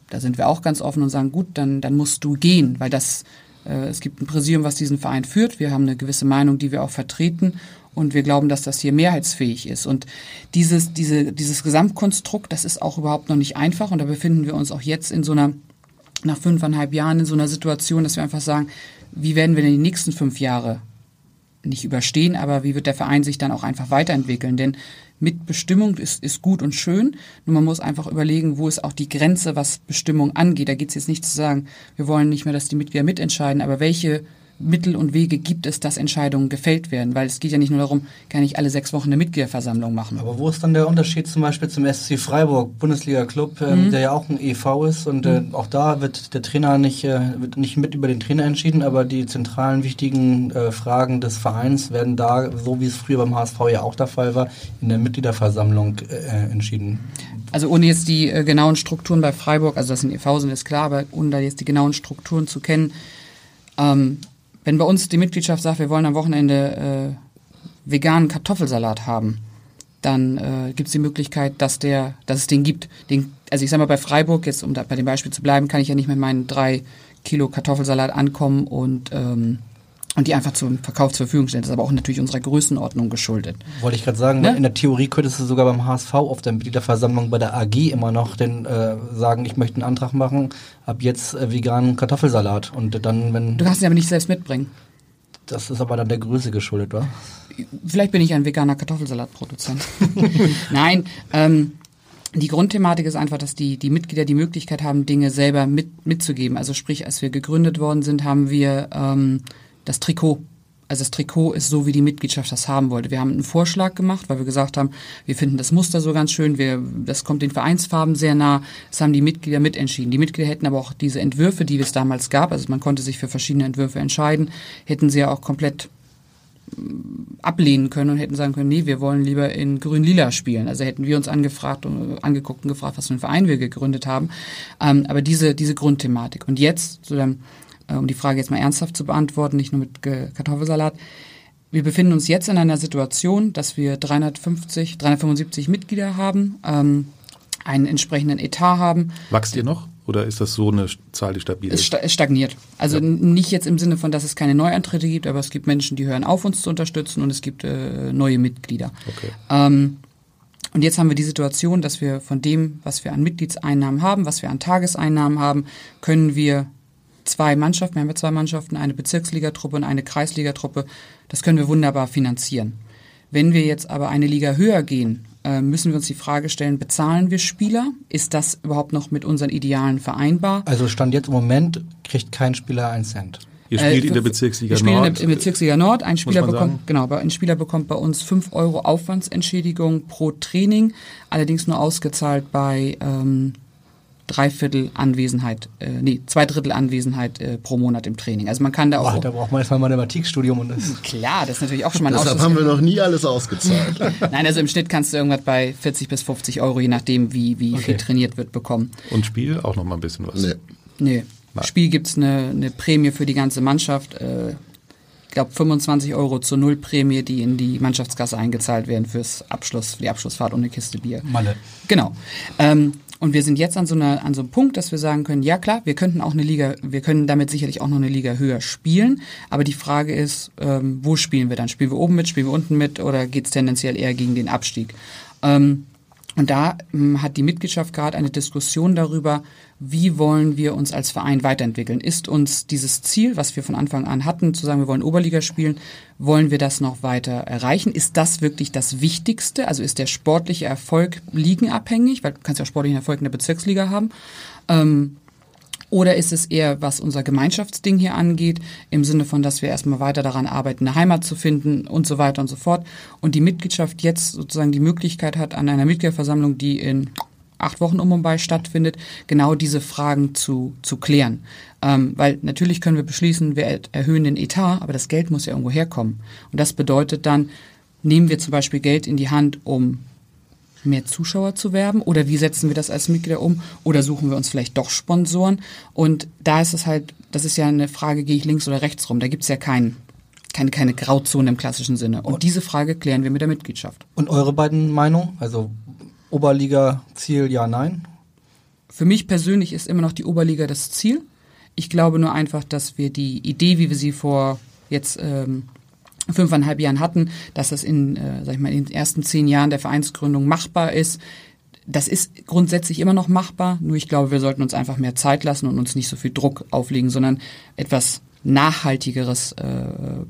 Da sind wir auch ganz offen und sagen, gut, dann, dann musst du gehen, weil das Äh, es gibt ein Präsidium, was diesen Verein führt. Wir haben eine gewisse Meinung, die wir auch vertreten. Und wir glauben, dass das hier mehrheitsfähig ist. Und dieses, diese, dieses Gesamtkonstrukt, das ist auch überhaupt noch nicht einfach. Und da befinden wir uns auch jetzt in so einer, nach fünfeinhalb Jahren in so einer Situation, dass wir einfach sagen, wie werden wir denn die nächsten fünf Jahre nicht überstehen, aber wie wird der Verein sich dann auch einfach weiterentwickeln? Denn Mitbestimmung ist, ist gut und schön, nur man muss einfach überlegen, wo ist auch die Grenze, was Bestimmung angeht. Da geht es jetzt nicht zu sagen, wir wollen nicht mehr, dass die Mitglieder mitentscheiden, aber welche Mittel und Wege gibt es, dass Entscheidungen gefällt werden? Weil es geht ja nicht nur darum, kann ich alle sechs Wochen eine Mitgliederversammlung machen. Aber wo ist dann der Unterschied zum Beispiel zum SC Freiburg, Bundesliga-Club, äh, mhm. der ja auch ein EV ist und äh, mhm. auch da wird der Trainer nicht, äh, wird nicht mit über den Trainer entschieden, aber die zentralen wichtigen äh, Fragen des Vereins werden da, so wie es früher beim HSV ja auch der Fall war, in der Mitgliederversammlung äh, entschieden. Also ohne jetzt die äh, genauen Strukturen bei Freiburg, also das sind EV sind, ist klar, aber ohne da jetzt die genauen Strukturen zu kennen, ähm, wenn bei uns die Mitgliedschaft sagt, wir wollen am Wochenende äh, veganen Kartoffelsalat haben, dann äh, gibt es die Möglichkeit, dass der, dass es den gibt. Den, also ich sage mal bei Freiburg, jetzt um da bei dem Beispiel zu bleiben, kann ich ja nicht mit meinen drei Kilo Kartoffelsalat ankommen und ähm, und die einfach zum Verkauf zur Verfügung stellen. Das ist aber auch natürlich unserer Größenordnung geschuldet. Wollte ich gerade sagen, ne? in der Theorie könntest du sogar beim HSV auf der Mitgliederversammlung bei der AG immer noch den, äh, sagen, ich möchte einen Antrag machen, ab jetzt äh, veganen Kartoffelsalat. Und dann, wenn. Du kannst ihn aber nicht selbst mitbringen. Das ist aber dann der Größe geschuldet, wa? Vielleicht bin ich ein veganer Kartoffelsalatproduzent. Nein, ähm, die Grundthematik ist einfach, dass die, die Mitglieder die Möglichkeit haben, Dinge selber mit, mitzugeben. Also sprich, als wir gegründet worden sind, haben wir ähm, das Trikot. Also das Trikot ist so, wie die Mitgliedschaft das haben wollte. Wir haben einen Vorschlag gemacht, weil wir gesagt haben, wir finden das Muster so ganz schön, wir, das kommt den Vereinsfarben sehr nah. Das haben die Mitglieder mitentschieden. Die Mitglieder hätten aber auch diese Entwürfe, die es damals gab, also man konnte sich für verschiedene Entwürfe entscheiden, hätten sie ja auch komplett mm, ablehnen können und hätten sagen können, nee, wir wollen lieber in grün-lila spielen. Also hätten wir uns angefragt und angeguckt und gefragt, was für einen Verein wir gegründet haben. Ähm, aber diese, diese Grundthematik. Und jetzt, dann, äh, um die Frage jetzt mal ernsthaft zu beantworten, nicht nur mit Kartoffelsalat. Wir befinden uns jetzt in einer Situation, dass wir 350, 375 Mitglieder haben, ähm, einen entsprechenden Etat haben. Wächst ihr noch? Oder ist das so eine Zahl, die stabil ist? Es stagniert. Also ja. nicht jetzt im Sinne von, dass es keine Neuantritte gibt, aber es gibt Menschen, die hören auf, uns zu unterstützen und es gibt äh, neue Mitglieder. Okay. Ähm, und jetzt haben wir die Situation, dass wir von dem, was wir an Mitgliedseinnahmen haben, was wir an Tageseinnahmen haben, können wir zwei Mannschaften, wir haben ja zwei Mannschaften, eine Bezirksligatruppe und eine Kreisligatruppe, das können wir wunderbar finanzieren. Wenn wir jetzt aber eine Liga höher gehen, äh, müssen wir uns die Frage stellen, bezahlen wir Spieler? Ist das überhaupt noch mit unseren Idealen vereinbar? Also Stand jetzt im Moment kriegt kein Spieler einen Cent. Ihr spielt äh, in der Bezirksliga wir Nord. In der, Bezirksliga Nord. Ein Spieler bekommt, genau, ein Spieler bekommt bei uns fünf Euro Aufwandsentschädigung pro Training, allerdings nur ausgezahlt bei ähm, Dreiviertel Anwesenheit, äh, nee, zwei Drittel Anwesenheit äh, pro Monat im Training. Also man kann da auch. Oh, da braucht man erstmal Mathematikstudium und das. Klar, das ist natürlich auch schon mal ein Deshalb haben wir noch nie alles ausgezahlt. Nein, also im Schnitt kannst du irgendwas bei 40 bis 50 Euro, je nachdem, wie, wie okay. viel trainiert wird, bekommen. Und Spiel auch noch mal ein bisschen was? Nee. Nee. Nein. Spiel gibt's eine, eine Prämie für die ganze Mannschaft. Äh, ich glaube 25 Euro zur Nullprämie, die in die Mannschaftskasse eingezahlt werden fürs Abschluss, für die Abschlussfahrt und eine Kiste Bier. Malle. Genau. Ähm, und wir sind jetzt an so, einer, an so einem Punkt, dass wir sagen können, ja klar, wir könnten auch eine Liga, wir können damit sicherlich auch noch eine Liga höher spielen. Aber die Frage ist, ähm, wo spielen wir dann? Spielen wir oben mit, spielen wir unten mit oder geht es tendenziell eher gegen den Abstieg? Ähm, und da ähm, hat die Mitgliedschaft gerade eine Diskussion darüber, wie wollen wir uns als Verein weiterentwickeln? Ist uns dieses Ziel, was wir von Anfang an hatten, zu sagen, wir wollen Oberliga spielen, wollen wir das noch weiter erreichen? Ist das wirklich das Wichtigste? Also ist der sportliche Erfolg ligenabhängig? Weil du kannst ja sportlichen Erfolg in der Bezirksliga haben. Ähm, oder ist es eher, was unser Gemeinschaftsding hier angeht, im Sinne von, dass wir erstmal weiter daran arbeiten, eine Heimat zu finden und so weiter und so fort. Und die Mitgliedschaft jetzt sozusagen die Möglichkeit hat, an einer Mitgliederversammlung, die in acht Wochen um und bei stattfindet, genau diese Fragen zu, zu klären. Ähm, weil natürlich können wir beschließen, wir erhöhen den Etat, aber das Geld muss ja irgendwo herkommen. Und das bedeutet dann, nehmen wir zum Beispiel Geld in die Hand, um mehr Zuschauer zu werben? Oder wie setzen wir das als Mitglieder um? Oder suchen wir uns vielleicht doch Sponsoren? Und da ist es halt, das ist ja eine Frage, gehe ich links oder rechts rum? Da gibt es ja keinen keine, keine Grauzone im klassischen Sinne. Und diese Frage klären wir mit der Mitgliedschaft. Und eure beiden Meinungen? Also Oberliga Ziel, ja, nein? Für mich persönlich ist immer noch die Oberliga das Ziel. Ich glaube nur einfach, dass wir die Idee, wie wir sie vor jetzt ähm, fünfeinhalb Jahren hatten, dass das in, äh, sag ich mal, in den ersten zehn Jahren der Vereinsgründung machbar ist. Das ist grundsätzlich immer noch machbar, nur ich glaube, wir sollten uns einfach mehr Zeit lassen und uns nicht so viel Druck auflegen, sondern etwas nachhaltigeres äh,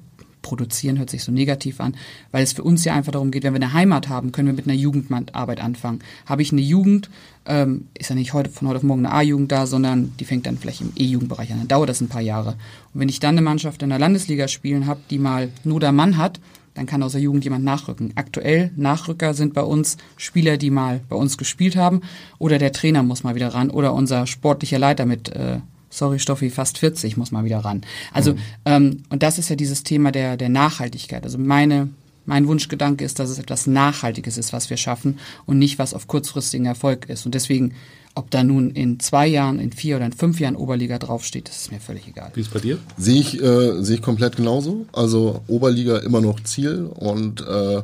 produzieren, hört sich so negativ an, weil es für uns ja einfach darum geht, wenn wir eine Heimat haben, können wir mit einer Jugendarbeit anfangen. Habe ich eine Jugend, ähm, ist ja nicht heute von heute auf morgen eine A-Jugend da, sondern die fängt dann vielleicht im E-Jugendbereich an, dann dauert das ein paar Jahre. Und wenn ich dann eine Mannschaft in der Landesliga spielen habe, die mal nur der Mann hat, dann kann aus der Jugend jemand nachrücken. Aktuell Nachrücker sind bei uns Spieler, die mal bei uns gespielt haben, oder der Trainer muss mal wieder ran, oder unser sportlicher Leiter mit äh, sorry Stoffi, fast 40 muss mal wieder ran. Also, mhm. ähm, und das ist ja dieses Thema der, der Nachhaltigkeit. Also meine, mein Wunschgedanke ist, dass es etwas Nachhaltiges ist, was wir schaffen und nicht, was auf kurzfristigen Erfolg ist. Und deswegen, ob da nun in zwei Jahren, in vier oder in fünf Jahren Oberliga draufsteht, das ist mir völlig egal. Wie ist bei dir? Sehe ich, äh, sehe ich komplett genauso. Also Oberliga immer noch Ziel und äh,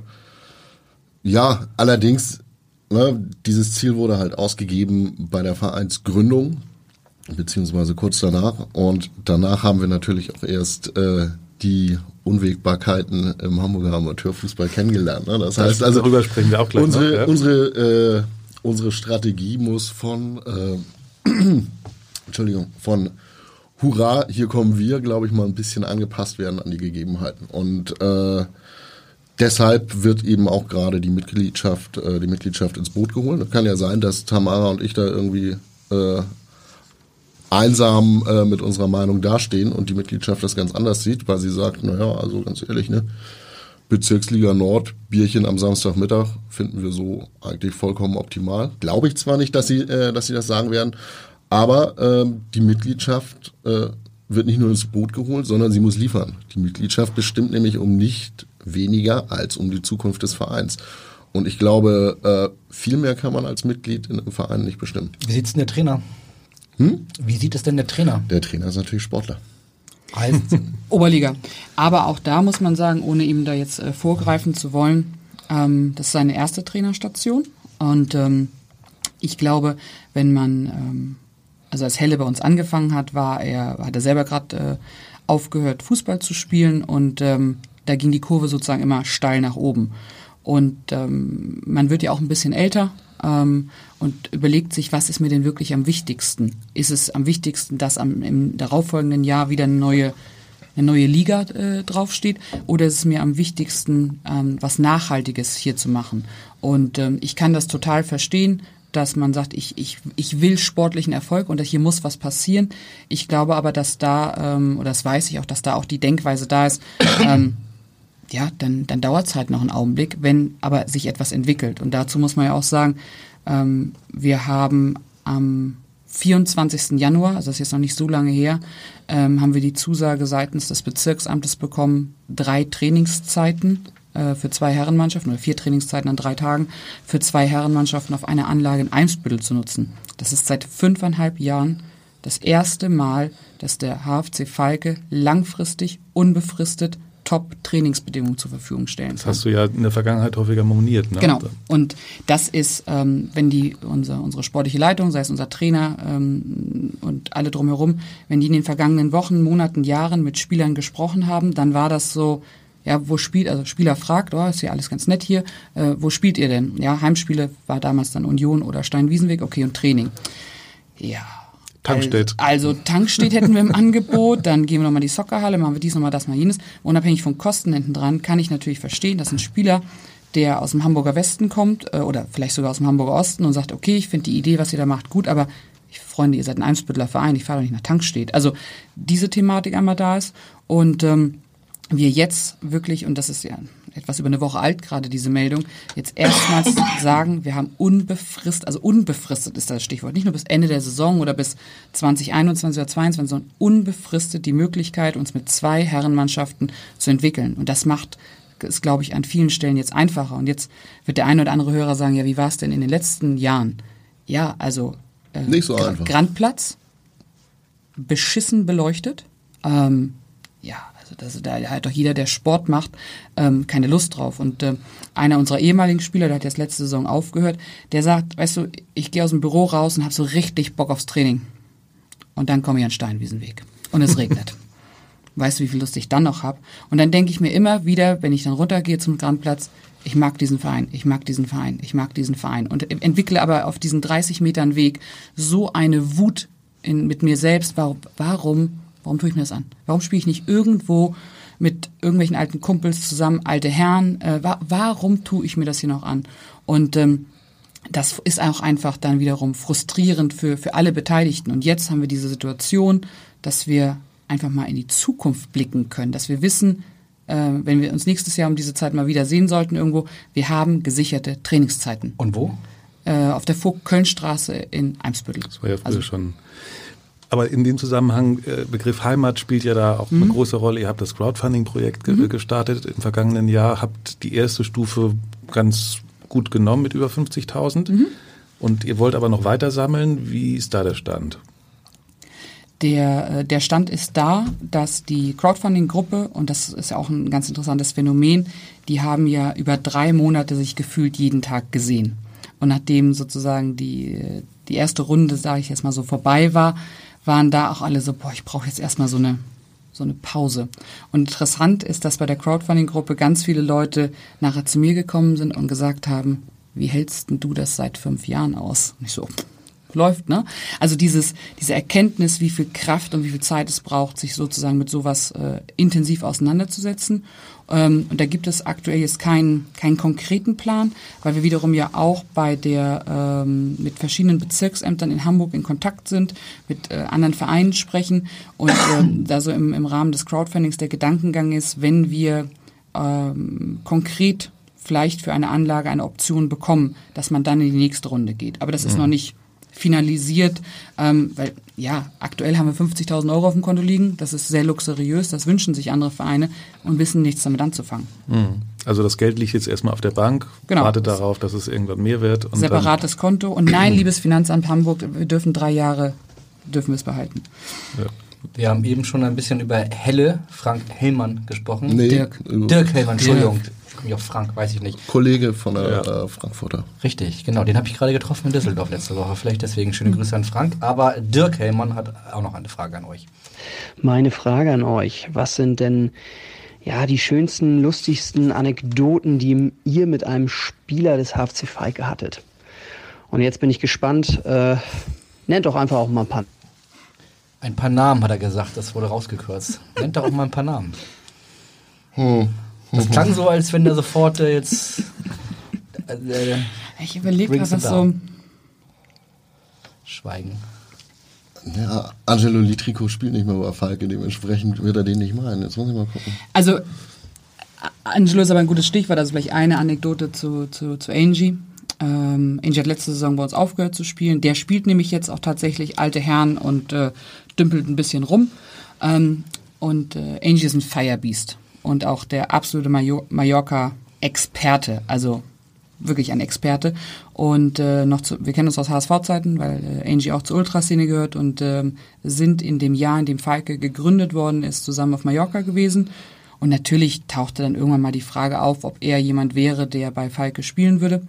ja, allerdings, ne, dieses Ziel wurde halt ausgegeben bei der Vereinsgründung beziehungsweise kurz danach. Und danach haben wir natürlich auch erst äh, die Unwägbarkeiten im Hamburger Amateurfußball kennengelernt. Ne? Das, das heißt also, darüber sprechen wir auch gleich unsere, noch, ja? unsere, äh, unsere Strategie muss von, äh, Entschuldigung, von Hurra, hier kommen wir, glaube ich, mal ein bisschen angepasst werden an die Gegebenheiten. Und äh, deshalb wird eben auch gerade die Mitgliedschaft, äh, die Mitgliedschaft ins Boot geholt. Es kann ja sein, dass Tamara und ich da irgendwie äh, einsam äh, mit unserer Meinung dastehen und die Mitgliedschaft das ganz anders sieht, weil sie sagt, naja, also ganz ehrlich, ne, Bezirksliga Nord, Bierchen am Samstagmittag finden wir so eigentlich vollkommen optimal. Glaube ich zwar nicht, dass sie, äh, dass sie das sagen werden, aber äh, die Mitgliedschaft äh, wird nicht nur ins Boot geholt, sondern sie muss liefern. Die Mitgliedschaft bestimmt nämlich um nicht weniger als um die Zukunft des Vereins. Und ich glaube, äh, viel mehr kann man als Mitglied in einem Verein nicht bestimmen. Wie sieht's denn der Trainer? Hm? Wie sieht es denn der Trainer? Der Trainer ist natürlich Sportler. Heißt Oberliga. Aber auch da muss man sagen, ohne ihm da jetzt äh, vorgreifen zu wollen, ähm, das ist seine erste Trainerstation. Und ähm, ich glaube, wenn man, ähm, also als Helle bei uns angefangen hat, war er, hat er selber gerade äh, aufgehört, Fußball zu spielen und ähm, da ging die Kurve sozusagen immer steil nach oben. Und ähm, man wird ja auch ein bisschen älter ähm, und überlegt sich, was ist mir denn wirklich am wichtigsten? Ist es am wichtigsten, dass am, im darauffolgenden Jahr wieder eine neue, eine neue Liga äh, draufsteht? Oder ist es mir am wichtigsten, ähm, was Nachhaltiges hier zu machen? Und ähm, ich kann das total verstehen, dass man sagt, ich, ich, ich will sportlichen Erfolg und hier muss was passieren. Ich glaube aber, dass da, ähm, oder das weiß ich auch, dass da auch die Denkweise da ist, ähm, ja, dann, dann dauert es halt noch einen Augenblick, wenn aber sich etwas entwickelt. Und dazu muss man ja auch sagen, ähm, wir haben am 24. Januar, also das ist jetzt noch nicht so lange her, ähm, haben wir die Zusage seitens des Bezirksamtes bekommen, drei Trainingszeiten äh, für zwei Herrenmannschaften oder vier Trainingszeiten an drei Tagen für zwei Herrenmannschaften auf einer Anlage in Eimsbüttel zu nutzen. Das ist seit fünfeinhalb Jahren das erste Mal, dass der HFC Falke langfristig, unbefristet Top-Trainingsbedingungen zur Verfügung stellen Das hast du ja in der Vergangenheit häufiger moniert. Ne? Genau. Und das ist, ähm, wenn die unser, unsere sportliche Leitung, sei es unser Trainer ähm, und alle drumherum, wenn die in den vergangenen Wochen, Monaten, Jahren mit Spielern gesprochen haben, dann war das so, ja, wo spielt, also Spieler fragt, oh, ist ja alles ganz nett hier, äh, wo spielt ihr denn? Ja, Heimspiele war damals dann Union oder Steinwiesenweg, okay, und Training. Ja, Tankstedt. Also, also Tankstedt hätten wir im Angebot, dann gehen wir nochmal die Soccerhalle, machen wir dies nochmal, das mal jenes. Unabhängig von Kosten hinten dran kann ich natürlich verstehen, dass ein Spieler, der aus dem Hamburger Westen kommt äh, oder vielleicht sogar aus dem Hamburger Osten und sagt, okay, ich finde die Idee, was ihr da macht, gut, aber ich Freunde, ihr seid ein Eimsbüttler Verein, ich fahre doch nicht nach Tankstedt. Also diese Thematik einmal da ist und ähm, wir jetzt wirklich, und das ist ja etwas über eine Woche alt gerade diese Meldung, jetzt erstmals sagen, wir haben unbefristet, also unbefristet ist das Stichwort, nicht nur bis Ende der Saison oder bis 2021 oder 2022, sondern unbefristet die Möglichkeit, uns mit zwei Herrenmannschaften zu entwickeln. Und das macht ist, glaube ich, an vielen Stellen jetzt einfacher. Und jetzt wird der eine oder andere Hörer sagen, ja, wie war es denn in den letzten Jahren? Ja, also äh, Nicht so einfach. Grandplatz, beschissen beleuchtet, ähm, ja, also da hat doch jeder, der Sport macht, ähm, keine Lust drauf. Und äh, einer unserer ehemaligen Spieler, der hat jetzt letzte Saison aufgehört, der sagt, weißt du, ich gehe aus dem Büro raus und habe so richtig Bock aufs Training. Und dann komme ich an Steinwiesenweg. Und es regnet. weißt du, wie viel Lust ich dann noch habe? Und dann denke ich mir immer wieder, wenn ich dann runtergehe zum Grandplatz, ich mag diesen Verein, ich mag diesen Verein, ich mag diesen Verein. Und entwickle aber auf diesen 30 Metern Weg so eine Wut in, mit mir selbst. Warum, warum, warum tue ich mir das an? Warum spiele ich nicht irgendwo mit irgendwelchen alten Kumpels zusammen, alte Herren? Äh, wa warum tue ich mir das hier noch an? Und ähm, das ist auch einfach dann wiederum frustrierend für, für alle Beteiligten. Und jetzt haben wir diese Situation, dass wir einfach mal in die Zukunft blicken können, dass wir wissen, äh, wenn wir uns nächstes Jahr um diese Zeit mal wieder sehen sollten irgendwo, wir haben gesicherte Trainingszeiten. Und wo? Äh, auf der Vogt-Köln-Straße in Eimsbüttel. Das war ja früher also, schon. Aber in dem Zusammenhang, äh, Begriff Heimat spielt ja da auch mhm. eine große Rolle. Ihr habt das Crowdfunding-Projekt mhm. gestartet im vergangenen Jahr, habt die erste Stufe ganz gut genommen mit über 50.000. Mhm. Und ihr wollt aber noch weiter sammeln. Wie ist da der Stand? Der, äh, der Stand ist da, dass die Crowdfunding-Gruppe, und das ist ja auch ein ganz interessantes Phänomen, die haben ja über drei Monate sich gefühlt jeden Tag gesehen. Und nachdem sozusagen die, die erste Runde, sage ich jetzt mal so, vorbei war, waren da auch alle so, boah, ich brauche jetzt erstmal so eine, so eine Pause. Und interessant ist, dass bei der Crowdfunding-Gruppe ganz viele Leute nachher zu mir gekommen sind und gesagt haben, wie hältst denn du das seit fünf Jahren aus? Und so, läuft, ne? Also dieses, diese Erkenntnis, wie viel Kraft und wie viel Zeit es braucht, sich sozusagen mit sowas äh, intensiv auseinanderzusetzen. Ähm, und da gibt es aktuell jetzt keinen, keinen konkreten Plan, weil wir wiederum ja auch bei der, ähm, mit verschiedenen Bezirksämtern in Hamburg in Kontakt sind, mit äh, anderen Vereinen sprechen und ähm, da so im, im Rahmen des Crowdfundings der Gedankengang ist, wenn wir ähm, konkret vielleicht für eine Anlage eine Option bekommen, dass man dann in die nächste Runde geht. Aber das ist mhm. noch nicht finalisiert, ähm, weil ja, aktuell haben wir 50.000 Euro auf dem Konto liegen, das ist sehr luxuriös, das wünschen sich andere Vereine und wissen nichts damit anzufangen. Mhm. Also das Geld liegt jetzt erstmal auf der Bank, genau. wartet darauf, dass es irgendwann mehr wird. Und Separates Konto und nein, liebes Finanzamt Hamburg, wir dürfen drei Jahre, dürfen wir es behalten. Ja. Wir haben eben schon ein bisschen über Helle, Frank Hellmann gesprochen. Nee, Dirk, Dirk Hellmann, Entschuldigung. Ich auf Frank, weiß ich nicht. Kollege von der ja. äh, Frankfurter. Richtig, genau. Den habe ich gerade getroffen in Düsseldorf letzte Woche. Vielleicht deswegen schöne Grüße an Frank. Aber Dirk Hellmann hat auch noch eine Frage an euch. Meine Frage an euch. Was sind denn ja, die schönsten, lustigsten Anekdoten, die ihr mit einem Spieler des HFC Falke hattet? Und jetzt bin ich gespannt. Äh, nennt doch einfach auch mal ein paar. Ein paar Namen hat er gesagt, das wurde rausgekürzt. Nennt doch auch mal ein paar Namen. Hm. Das klang so, als wenn der sofort äh, jetzt. Äh, ich überlege gerade, was so. Schweigen. Ja, Angelo Litrico spielt nicht mehr bei Falke, dementsprechend wird er den nicht meinen. Jetzt muss ich mal gucken. Also, Angelo ist aber ein gutes Stichwort, also vielleicht eine Anekdote zu, zu, zu Angie. Ähm, Angie hat letzte Saison bei uns aufgehört zu spielen. Der spielt nämlich jetzt auch tatsächlich alte Herren und äh, dümpelt ein bisschen rum. Ähm, und äh, Angie ist ein Firebeast und auch der absolute Mallorca-Experte, also wirklich ein Experte. Und äh, noch zu, wir kennen uns aus HSV-Zeiten, weil äh, Angie auch zur Ultraszene gehört und äh, sind in dem Jahr, in dem Falke gegründet worden ist, zusammen auf Mallorca gewesen. Und natürlich tauchte dann irgendwann mal die Frage auf, ob er jemand wäre, der bei Falke spielen würde.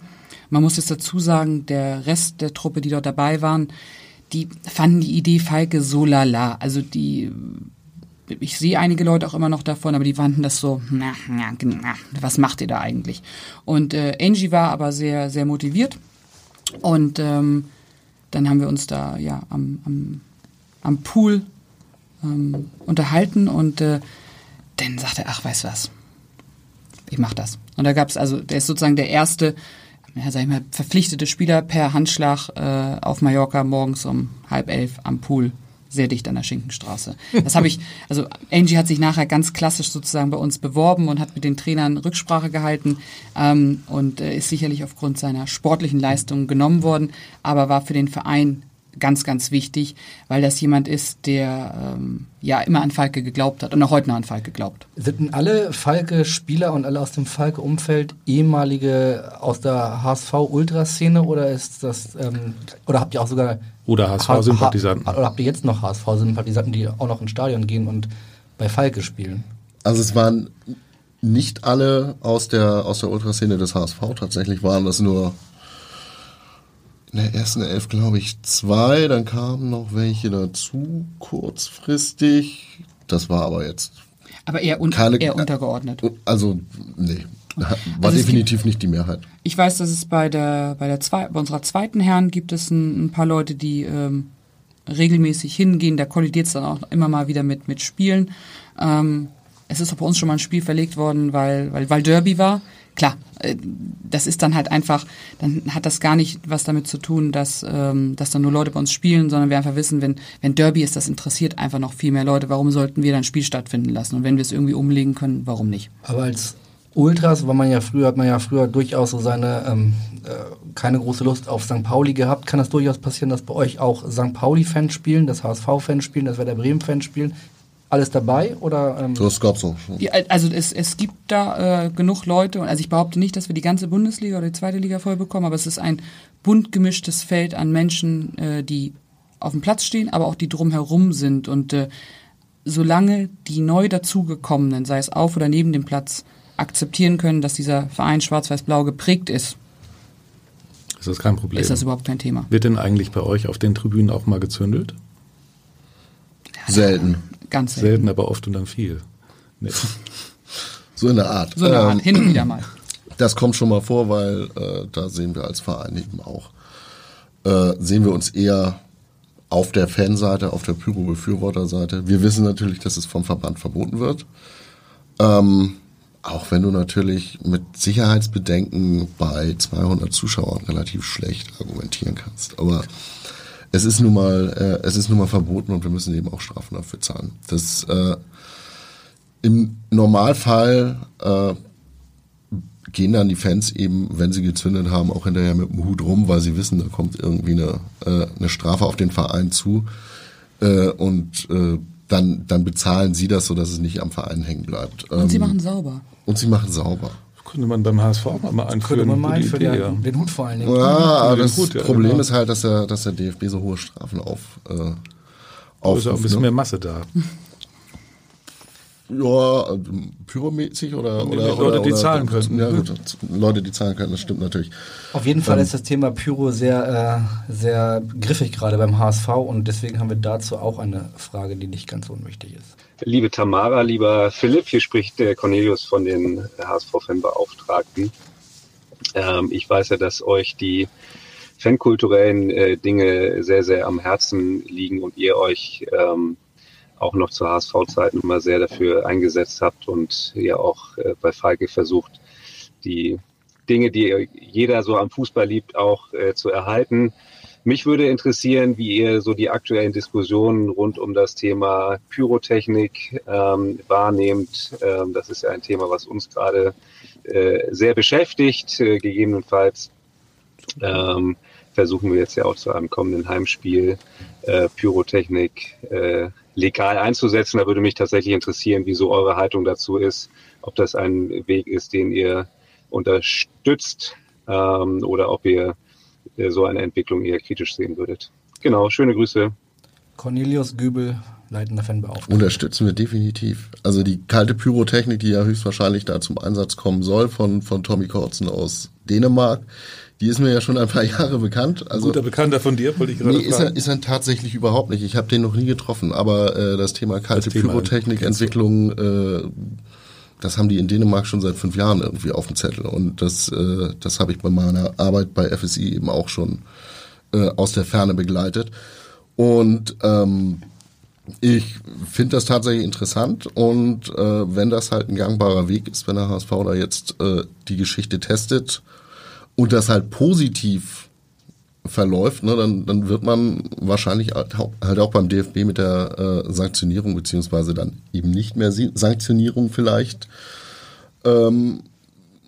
Man muss jetzt dazu sagen, der Rest der Truppe, die dort dabei waren, die fanden die Idee Falke so lala. Also die ich sehe einige Leute auch immer noch davon, aber die fanden das so, na, na, na, was macht ihr da eigentlich? Und äh, Angie war aber sehr, sehr motiviert und ähm, dann haben wir uns da ja am, am, am Pool ähm, unterhalten und äh, dann sagte er, ach, weißt du was, ich mach das. Und da gab es also, der ist sozusagen der erste, ja, sag ich mal, verpflichtete Spieler per Handschlag äh, auf Mallorca morgens um halb elf am Pool sehr dicht an der Schinkenstraße. Das habe ich, also Angie hat sich nachher ganz klassisch sozusagen bei uns beworben und hat mit den Trainern Rücksprache gehalten ähm, und äh, ist sicherlich aufgrund seiner sportlichen Leistungen genommen worden, aber war für den Verein ganz, ganz wichtig, weil das jemand ist, der ähm, ja immer an Falke geglaubt hat und auch heute noch an Falke glaubt. Sind denn alle Falke-Spieler und alle aus dem Falke-Umfeld ehemalige aus der HSV-Ultraszene oder ist das ähm, oder habt ihr auch sogar oder HSV-Sympathisanten? Oder habt ihr jetzt noch HSV-Sympathisanten, die auch noch ins Stadion gehen und bei Falke spielen? Also es waren nicht alle aus der aus der Ultraszene des HSV. Tatsächlich waren das nur in der ersten Elf, glaube ich, zwei. Dann kamen noch welche dazu, kurzfristig. Das war aber jetzt. Aber eher, un keine, eher untergeordnet. Also, nee. War Also definitiv nicht die Mehrheit. Ich weiß, dass es bei der bei der zwei, bei unserer zweiten Herren gibt es ein, ein paar Leute, die ähm, regelmäßig hingehen. Da kollidiert es dann auch immer mal wieder mit mit Spielen. Ähm, es ist auch bei uns schon mal ein Spiel verlegt worden, weil weil weil Derby war. Klar, äh, das ist dann halt einfach, dann hat das gar nicht was damit zu tun, dass, ähm, dass dann nur Leute bei uns spielen, sondern wir einfach wissen, wenn, wenn Derby ist, das interessiert einfach noch viel mehr Leute. Warum sollten wir dann ein Spiel stattfinden lassen? Und wenn wir es irgendwie umlegen können, warum nicht? Aber als Ultras war man ja früher, hat man ja früher durchaus so seine, ähm, äh, keine große Lust auf St. Pauli gehabt. Kann das durchaus passieren, dass bei euch auch St. Pauli-Fans spielen, das HSV-Fans spielen, das Werder Bremen-Fans spielen? Alles dabei oder? Ähm Das gab's so. Die, also es, es gibt da äh, genug Leute, und also ich behaupte nicht, dass wir die ganze Bundesliga oder die zweite Liga voll bekommen, aber es ist ein bunt gemischtes Feld an Menschen, äh, die auf dem Platz stehen, aber auch die drumherum sind. Und äh, solange die neu dazugekommenen, sei es auf oder neben dem Platz, akzeptieren können, dass dieser Verein Schwarz-Weiß-Blau geprägt ist, Ist das kein Problem? ist das überhaupt kein Thema. Wird denn eigentlich bei euch auf den Tribünen auch mal gezündelt? Selten. Ganz selten. Selten, aber oft und dann viel. Nee. So in der Art. So eine Art, Ähm, hin und wieder mal. Das kommt schon mal vor, weil äh, da sehen wir als Verein eben auch, äh, sehen wir uns eher auf der Fanseite, auf der Pyro-Befürworterseite. Wir wissen natürlich, dass es vom Verband verboten wird. Ähm, auch wenn du natürlich mit Sicherheitsbedenken bei 200 Zuschauern relativ schlecht argumentieren kannst. Aber es ist nun mal, äh, es ist nun mal verboten und wir müssen eben auch Strafen dafür zahlen. Das äh, im Normalfall äh, gehen dann die Fans eben, wenn sie gezündet haben, auch hinterher mit dem Hut rum, weil sie wissen, da kommt irgendwie eine, äh, eine Strafe auf den Verein zu. Äh, und äh, dann, dann bezahlen sie das, sodass es nicht am Verein hängen bleibt. Und sie Ähm, machen sauber. Und sie machen sauber. Könnte man beim HSV mal, mal einführen. Könnte man mal einführen, Idee, ja. Den Hut vor allen Dingen. Ja, aber den das Hut, ja, Problem genau. ist halt, dass der, dass der DFB so hohe Strafen auf, äh, Da ist auch ein bisschen ne? mehr Masse da. Ja, ähm, pyromäßig oder, Nee, oder, Leute, oder die oder, zahlen könnten. Ja, gut, Leute, die zahlen können, das stimmt natürlich. Auf jeden Fall Ähm, ist das Thema Pyro sehr, äh, sehr griffig gerade beim HSV und deswegen haben wir dazu auch eine Frage, die nicht ganz unwichtig ist. Liebe Tamara, lieber Philipp, hier spricht der Cornelius von den HSV-Fanbeauftragten. Ähm, ich weiß ja, dass euch die fankulturellen äh, Dinge sehr, sehr am Herzen liegen und ihr euch ähm, auch noch zu HSV-Zeiten immer sehr dafür eingesetzt habt und ihr auch äh, bei Falke versucht, die Dinge, die jeder so am Fußball liebt, auch äh, zu erhalten. Mich würde interessieren, wie ihr so die aktuellen Diskussionen rund um das Thema Pyrotechnik ähm, wahrnehmt. Ähm, das ist ja ein Thema, was uns gerade äh, sehr beschäftigt. Äh, gegebenenfalls ähm, versuchen wir jetzt ja auch zu einem kommenden Heimspiel äh, Pyrotechnik äh, legal einzusetzen. Da würde mich tatsächlich interessieren, wie so eure Haltung dazu ist, ob das ein Weg ist, den ihr unterstützt ähm, oder ob ihr äh, so eine Entwicklung eher kritisch sehen würdet. Genau, schöne Grüße. Cornelius Gübel, leitender Fanbeauftragter. Unterstützen wir definitiv. Also die kalte Pyrotechnik, die ja höchstwahrscheinlich da zum Einsatz kommen soll von, von Tommy Kortzen aus Dänemark, die ist mir ja schon ein paar Jahre bekannt. Also, Guter Bekannter von dir, wollte ich gerade Nee, ist er, ist er tatsächlich überhaupt nicht. Ich habe den noch nie getroffen, aber äh, das Thema kalte Pyrotechnik-Entwicklung, äh, das haben die in Dänemark schon seit fünf Jahren irgendwie auf dem Zettel. Und das, äh, das habe ich bei meiner Arbeit bei FSI eben auch schon äh, aus der Ferne begleitet. Und ähm, ich finde das tatsächlich interessant und äh, wenn das halt ein gangbarer Weg ist, wenn der HSV da jetzt äh, die Geschichte testet und das halt positiv verläuft, ne, dann, dann wird man wahrscheinlich halt auch- beim DFB mit der äh, Sanktionierung beziehungsweise dann eben nicht mehr Sanktionierung vielleicht ähm,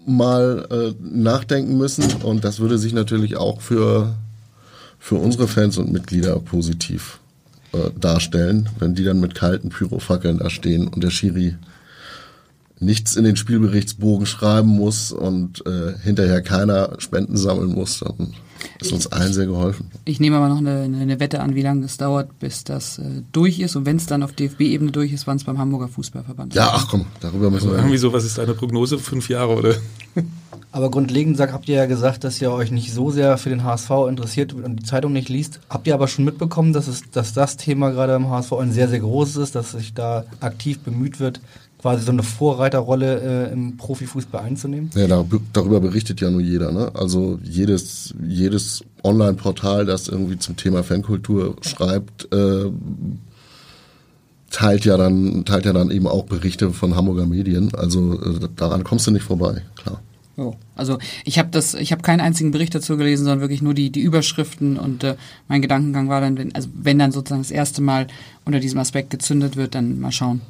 mal äh, nachdenken müssen. Und das würde sich natürlich auch für für unsere Fans und Mitglieder positiv äh, darstellen, wenn die dann mit kalten Pyrofackeln da stehen und der Schiri nichts in den Spielberichtsbogen schreiben muss und äh, hinterher keiner Spenden sammeln muss, dann ist uns allen sehr geholfen. Ich nehme aber noch eine, eine Wette an, wie lange es dauert, bis das äh, durch ist. Und wenn es dann auf DFB-Ebene durch ist, wann es beim Hamburger Fußballverband Ja, ach komm, darüber müssen wir Irgendwie so, was ist deine Prognose? Fünf Jahre oder? Aber grundlegend sagt, habt ihr ja gesagt, dass ihr euch nicht so sehr für den HSV interessiert und die Zeitung nicht liest. Habt ihr aber schon mitbekommen, dass, es, dass das Thema gerade im HSV ein sehr, sehr großes ist, dass sich da aktiv bemüht wird, quasi so eine Vorreiterrolle äh, im Profifußball einzunehmen? Ja, da, darüber berichtet ja nur jeder. Ne? Also jedes, jedes Online-Portal, das irgendwie zum Thema Fankultur schreibt, äh, teilt ja dann teilt ja dann eben auch Berichte von Hamburger Medien. Also äh, daran kommst du nicht vorbei, klar. Oh. Also ich habe das, ich habe keinen einzigen Bericht dazu gelesen, sondern wirklich nur die die Überschriften und äh, mein Gedankengang war dann, wenn, also wenn dann sozusagen das erste Mal unter diesem Aspekt gezündet wird, dann mal schauen.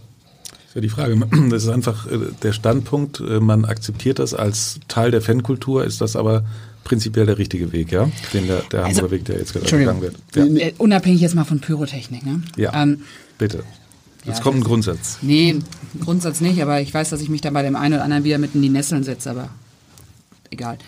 Ist ja die Frage. Das ist einfach äh, der Standpunkt. Äh, man akzeptiert das als Teil der Fankultur, ist das aber prinzipiell der richtige Weg, ja, den der, der Hamburger Also, Weg, der jetzt gerade gegangen wird. Ja, Äh, unabhängig jetzt mal von Pyrotechnik, ne? ja. Ähm, bitte. Jetzt ja, kommt ein Grundsatz. Nee, Grundsatz nicht, aber ich weiß, dass ich mich da bei dem einen oder anderen wieder mit in die Nesseln setze, aber egal.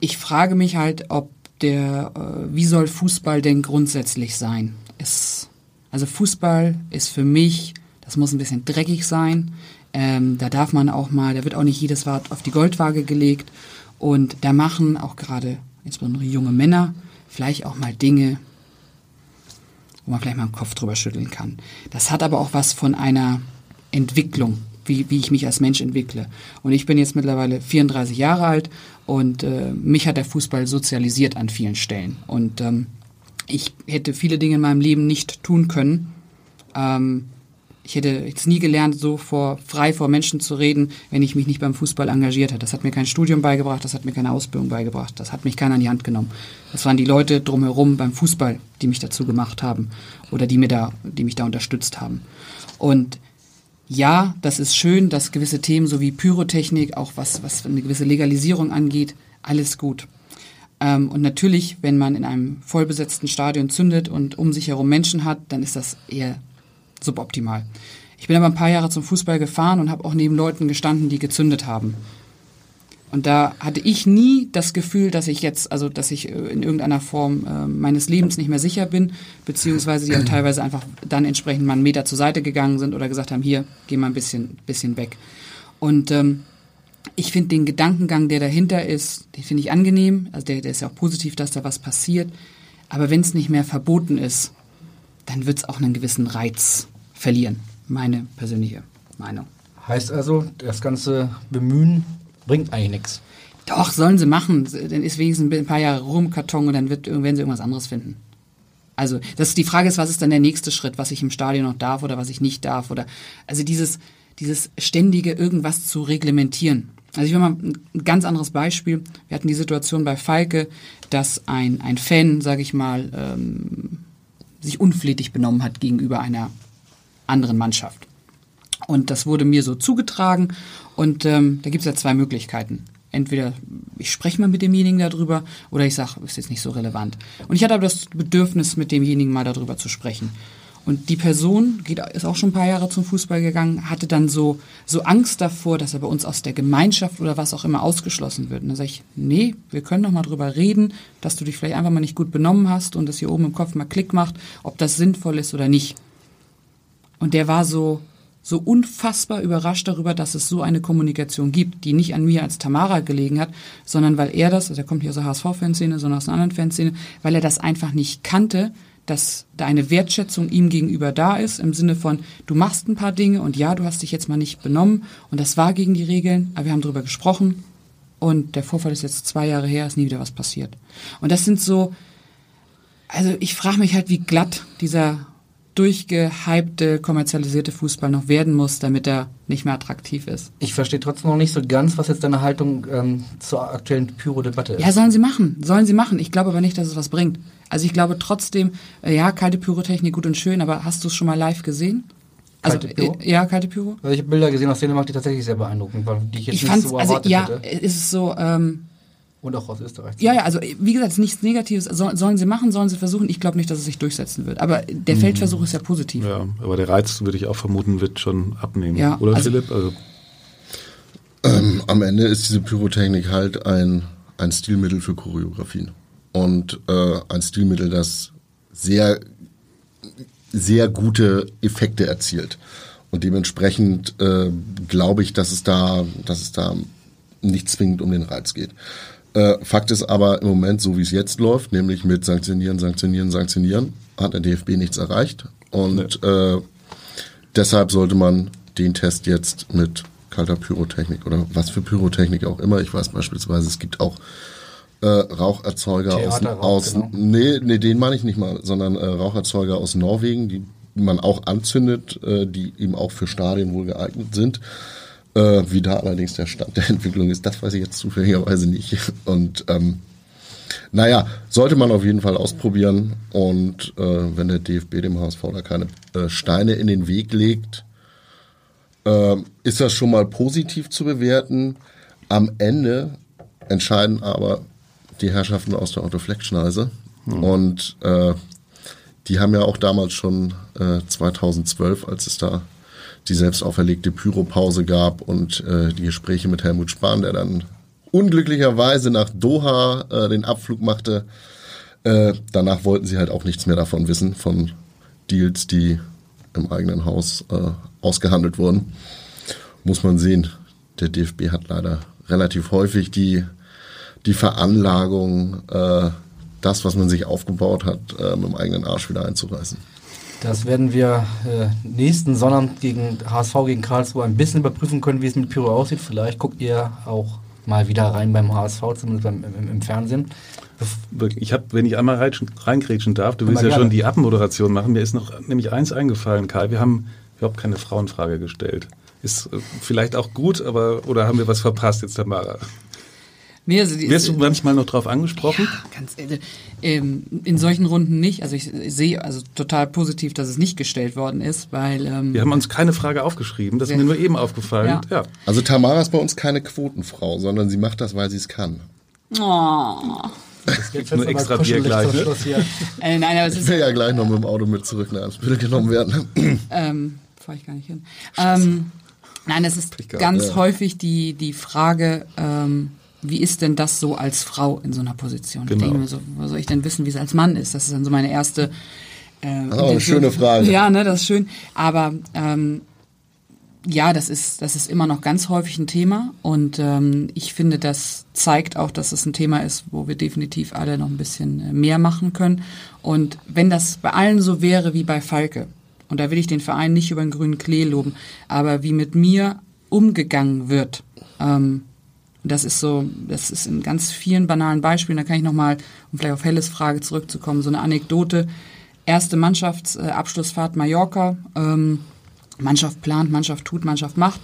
Ich frage mich halt, ob der, äh, wie soll Fußball denn grundsätzlich sein? Es, also Fußball ist für mich, das muss ein bisschen dreckig sein. Ähm, da darf man auch mal, da wird auch nicht jedes Wort auf die Goldwaage gelegt. Und da machen auch gerade insbesondere junge Männer vielleicht auch mal Dinge, wo man vielleicht mal den Kopf drüber schütteln kann. Das hat aber auch was von einer Entwicklung, wie, wie ich mich als Mensch entwickle. Und ich bin jetzt mittlerweile 34 Jahre alt und äh, mich hat der Fußball sozialisiert an vielen Stellen. Und ähm, ich hätte viele Dinge in meinem Leben nicht tun können. Ähm, ich hätte jetzt nie gelernt, so vor, frei vor Menschen zu reden, wenn ich mich nicht beim Fußball engagiert hätte. Das hat mir kein Studium beigebracht, das hat mir keine Ausbildung beigebracht, das hat mich keiner an die Hand genommen. Das waren die Leute drumherum beim Fußball, die mich dazu gemacht haben oder die, mir da, die mich da unterstützt haben. Und ja, das ist schön, dass gewisse Themen so wie Pyrotechnik, auch was, was eine gewisse Legalisierung angeht, alles gut. Ähm, und natürlich, wenn man in einem vollbesetzten Stadion zündet und um sich herum Menschen hat, dann ist das eher suboptimal. Ich bin aber ein paar Jahre zum Fußball gefahren und habe auch neben Leuten gestanden, die gezündet haben. Und da hatte ich nie das Gefühl, dass ich jetzt, also dass ich äh, in irgendeiner Form äh, meines Lebens nicht mehr sicher bin, beziehungsweise die auch teilweise einfach dann entsprechend mal einen Meter zur Seite gegangen sind oder gesagt haben, hier, geh mal ein bisschen, bisschen weg. Und ähm, ich finde den Gedankengang, der dahinter ist, den finde ich angenehm. Also der, der ist ja auch positiv, dass da was passiert. Aber wenn es nicht mehr verboten ist, dann wird es auch einen gewissen Reiz verlieren. Meine persönliche Meinung. Heißt also, das ganze Bemühen bringt eigentlich nichts. Doch, sollen sie machen. Dann ist wenigstens ein paar Jahre Rumkarton und dann wird, werden sie irgendwas anderes finden. Also, das die Frage ist, was ist dann der nächste Schritt, was ich im Stadion noch darf oder was ich nicht darf oder, also dieses, dieses ständige irgendwas zu reglementieren. Also ich will mal ein ganz anderes Beispiel. Wir hatten die Situation bei Falke, dass ein, ein Fan, sage ich mal, ähm, sich unflätig benommen hat gegenüber einer anderen Mannschaft. Und das wurde mir so zugetragen und ähm, da gibt es ja zwei Möglichkeiten. Entweder ich spreche mal mit demjenigen darüber oder ich sage, ist jetzt nicht so relevant. Und ich hatte aber das Bedürfnis, mit demjenigen mal darüber zu sprechen. Und die Person geht, ist auch schon ein paar Jahre zum Fußball gegangen, hatte dann so, so Angst davor, dass er bei uns aus der Gemeinschaft oder was auch immer ausgeschlossen wird. Und dann sage ich, nee, wir können doch mal drüber reden, dass du dich vielleicht einfach mal nicht gut benommen hast und das hier oben im Kopf mal Klick macht, ob das sinnvoll ist oder nicht. Und der war so, so unfassbar überrascht darüber, dass es so eine Kommunikation gibt, die nicht an mir als Tamara gelegen hat, sondern weil er das, also er kommt nicht aus der HSV-Fanszene, sondern aus einer anderen Fanszene, weil er das einfach nicht kannte, dass da eine Wertschätzung ihm gegenüber da ist, im Sinne von, du machst ein paar Dinge und ja, du hast dich jetzt mal nicht benommen und das war gegen die Regeln, aber wir haben darüber gesprochen und der Vorfall ist jetzt zwei Jahre her, ist nie wieder was passiert. Und das sind so, also ich frage mich halt, wie glatt dieser durchgehypte, kommerzialisierte Fußball noch werden muss, damit er nicht mehr attraktiv ist. Ich verstehe trotzdem noch nicht so ganz, was jetzt deine Haltung ähm, zur aktuellen Pyro-Debatte ist. Ja, sollen sie machen, sollen sie machen. Ich glaube aber nicht, dass es was bringt. Also ich glaube trotzdem, äh, ja, kalte Pyrotechnik gut und schön, aber hast du es schon mal live gesehen? Also, Kalte Pyro? äh, ja, kalte Pyro. Also ich habe Bilder gesehen aus Dänemark, die tatsächlich sehr beeindruckend waren, die ich jetzt Ich nicht so also erwartet ja, hätte. ist es so, ähm, Und auch aus Österreich. ja, ja, also wie gesagt, es ist nichts Negatives. Soll, sollen sie machen, sollen sie versuchen. Ich glaube nicht, dass es sich durchsetzen wird. Aber der Mhm. Feldversuch ist ja positiv. Ja, aber der Reiz, würde ich auch vermuten, wird schon abnehmen. Ja, Oder also- Philipp? Also, Ähm, am Ende ist diese Pyrotechnik halt ein, ein Stilmittel für Choreografien. Und äh, ein Stilmittel, das sehr, sehr gute Effekte erzielt. Und dementsprechend äh, glaube ich, dass es da, dass es da nicht zwingend um den Reiz geht. Äh, Fakt ist aber im Moment, so wie es jetzt läuft, nämlich mit Sanktionieren, Sanktionieren, Sanktionieren, hat der DFB nichts erreicht. Und äh, deshalb sollte man den Test jetzt mit kalter Pyrotechnik oder was für Pyrotechnik auch immer. Ich weiß beispielsweise, es gibt auch äh, Raucherzeuger aus, aus genau. nee, nee, den meine ich nicht mal, sondern äh, Raucherzeuger aus Norwegen, die man auch anzündet, äh, die eben auch für Stadien wohl geeignet sind. Äh, wie da allerdings der Stand der Entwicklung ist, das weiß ich jetzt zufälligerweise nicht. Und ähm, naja, sollte man auf jeden Fall ausprobieren. Und äh, wenn der DFB dem HSV da keine äh, Steine in den Weg legt, äh, ist das schon mal positiv zu bewerten. Am Ende entscheiden aber die Herrschaften aus der Autoflex-Schneise. Und äh, die haben ja auch damals schon äh, 2012, als es da die selbst auferlegte Pyropause gab und äh, die Gespräche mit Helmut Spahn, der dann unglücklicherweise nach Doha äh, den Abflug machte. Äh, danach wollten sie halt auch nichts mehr davon wissen, von Deals, die im eigenen Haus äh, ausgehandelt wurden. Muss man sehen. Der DFB hat leider relativ häufig die, die Veranlagung, äh, das, was man sich aufgebaut hat, mit dem eigenen Arsch wieder einzureißen. Das werden wir äh, nächsten Sonnabend gegen HSV gegen Karlsruhe ein bisschen überprüfen können, wie es mit Pyro aussieht. Vielleicht guckt ihr auch mal wieder rein beim HSV, zumindest beim, im, im Fernsehen. Ich habe, wenn ich einmal rein- reingrätschen darf, du willst ja gerne. schon die Abmoderation machen. Mir ist noch nämlich eins eingefallen, Karl. Wir haben überhaupt keine Frauenfrage gestellt. Ist äh, vielleicht auch gut, aber oder haben wir was verpasst jetzt, Tamara? Nee, also die- Wirst du manchmal noch drauf angesprochen? Ganz, äh, ähm, in solchen Runden nicht. Also ich sehe also total positiv, dass es nicht gestellt worden ist, weil ähm, Wir haben uns keine Frage aufgeschrieben, das ist mir nur eben aufgefallen. Ja. Ja. Also Tamara ist bei uns keine Quotenfrau, sondern sie macht das, weil sie es kann. Oh. Es gibt nur extra Bier gleich. Ne? Äh, nein, aber es Ich ist will ja gleich noch mit dem Auto mit zurück nach Eimsbüttel genommen werden. ähm, fahre ich gar nicht hin. Ähm, nein, es ist ganz ja. häufig die, die Frage, ähm, wie ist denn das so als Frau in so einer Position? Genau. Ich denke mir so, wo soll ich denn wissen, wie es als Mann ist? Das ist dann so meine erste. Äh, Das ist auch eine schöne Frage. Ja, ne, das ist schön. Aber ähm, ja, das ist, das ist immer noch ganz häufig ein Thema und ähm, ich finde, das zeigt auch, dass es ein Thema ist, wo wir definitiv alle noch ein bisschen äh, mehr machen können. Und wenn das bei allen so wäre wie bei Falke, und da will ich den Verein nicht über den grünen Klee loben, aber wie mit mir umgegangen wird, ähm, das ist so, das ist in ganz vielen banalen Beispielen, da kann ich nochmal, um vielleicht auf Helles Frage zurückzukommen, so eine Anekdote. Erste Mannschaftsabschlussfahrt Mallorca, ähm, Mannschaft plant, Mannschaft tut, Mannschaft macht.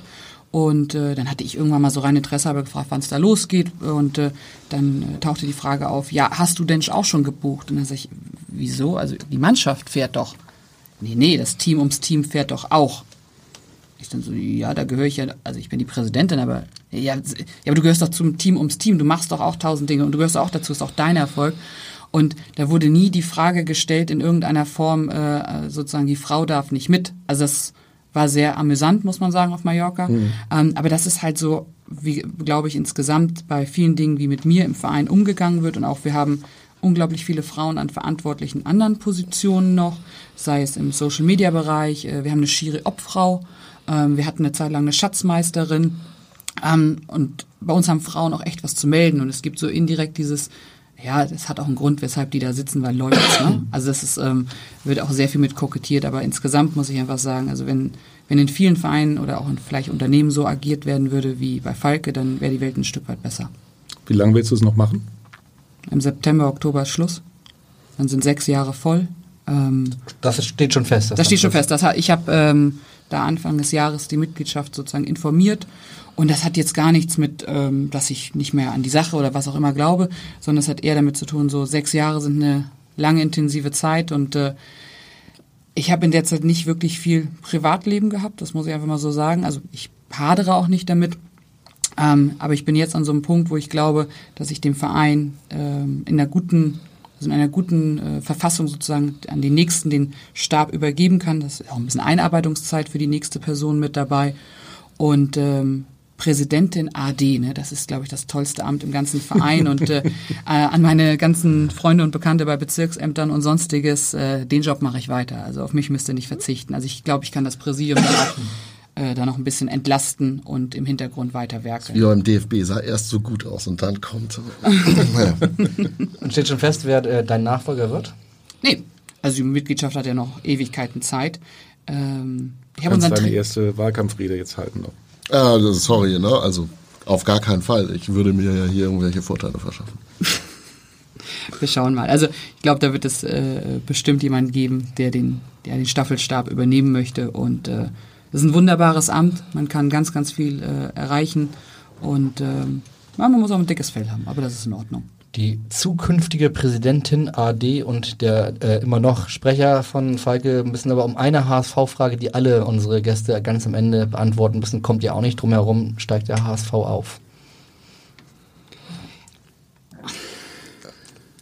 Und äh, dann hatte ich irgendwann mal so rein Interesse habe gefragt, wann es da losgeht. Und äh, dann äh, tauchte die Frage auf, ja, hast du denn auch schon gebucht? Und dann sage ich, wieso? Also die Mannschaft fährt doch. Nee, nee, das Team ums Team fährt doch auch. Ich dann so, ja, da gehöre ich ja, also ich bin die Präsidentin, aber ja, ja, aber du gehörst doch zum Team ums Team, du machst doch auch tausend Dinge und du gehörst auch dazu, ist auch dein Erfolg. Und da wurde nie die Frage gestellt in irgendeiner Form, äh, sozusagen, die Frau darf nicht mit. Also das war sehr amüsant, muss man sagen, auf Mallorca. Mhm. Ähm, aber das ist halt so, wie, glaube ich, insgesamt bei vielen Dingen, wie mit mir im Verein umgegangen wird. Und auch wir haben unglaublich viele Frauen an verantwortlichen anderen Positionen noch, sei es im Social-Media-Bereich. Äh, wir haben eine schiere Obfrau. Ähm, wir hatten eine Zeit lang eine Schatzmeisterin. Ähm, und bei uns haben Frauen auch echt was zu melden. Und es gibt so indirekt dieses, ja, das hat auch einen Grund, weshalb die da sitzen, weil Leute, ne? Also das ist, ähm, wird auch sehr viel mit kokettiert, aber insgesamt muss ich einfach sagen, also wenn, wenn in vielen Vereinen oder auch in vielleicht Unternehmen so agiert werden würde wie bei Falke, dann wäre die Welt ein Stück weit besser. Wie lange willst du es noch machen? Im September, Oktober ist Schluss. Dann sind sechs Jahre voll. Ähm, Das steht schon fest. Das, steht schon fest. Das, ich habe ähm, da Anfang des Jahres die Mitgliedschaft sozusagen informiert. Und das hat jetzt gar nichts mit, ähm, dass ich nicht mehr an die Sache oder was auch immer glaube, sondern es hat eher damit zu tun, so sechs Jahre sind eine lange intensive Zeit und äh, ich habe in der Zeit nicht wirklich viel Privatleben gehabt, das muss ich einfach mal so sagen. Also ich hadere auch nicht damit. Ähm, aber ich bin jetzt an so einem Punkt, wo ich glaube, dass ich dem Verein ähm, in einer guten, also in einer guten äh, Verfassung sozusagen an die nächsten den Stab übergeben kann. Das ist auch ein bisschen Einarbeitungszeit für die nächste Person mit dabei. Und ähm, Präsidentin AD, ne, das ist, glaube ich, das tollste Amt im ganzen Verein. und äh, äh, an meine ganzen Freunde und Bekannte bei Bezirksämtern und sonstiges, äh, den Job mache ich weiter. Also auf mich müsst ihr nicht verzichten. Also ich glaube, ich kann das Präsidium dann auch äh, da noch ein bisschen entlasten und im Hintergrund weiter werkeln. Wie beim DFB sah erst so gut aus und dann kommt. naja. Und steht schon fest, wer äh, dein Nachfolger wird? Nee, also die Mitgliedschaft hat ja noch Ewigkeiten Zeit. Ähm, ich habe unseren deine erste Wahlkampfrede jetzt halten noch. Ah, das- sorry, ne? Also auf gar keinen Fall. Ich würde mir ja hier irgendwelche Vorteile verschaffen. Wir schauen mal. Also ich glaube, da wird es äh, bestimmt jemanden geben, der den, der den Staffelstab übernehmen möchte. Und äh, ist ein wunderbares Amt. Man kann ganz, ganz viel äh, erreichen. Und ähm, man muss auch ein dickes Fell haben, aber das ist in Ordnung. Die zukünftige Präsidentin AD und der äh, immer noch Sprecher von Falke müssen aber um eine HSV-Frage, die alle unsere Gäste ganz am Ende beantworten müssen, kommt ja auch nicht drum herum, steigt der HSV auf.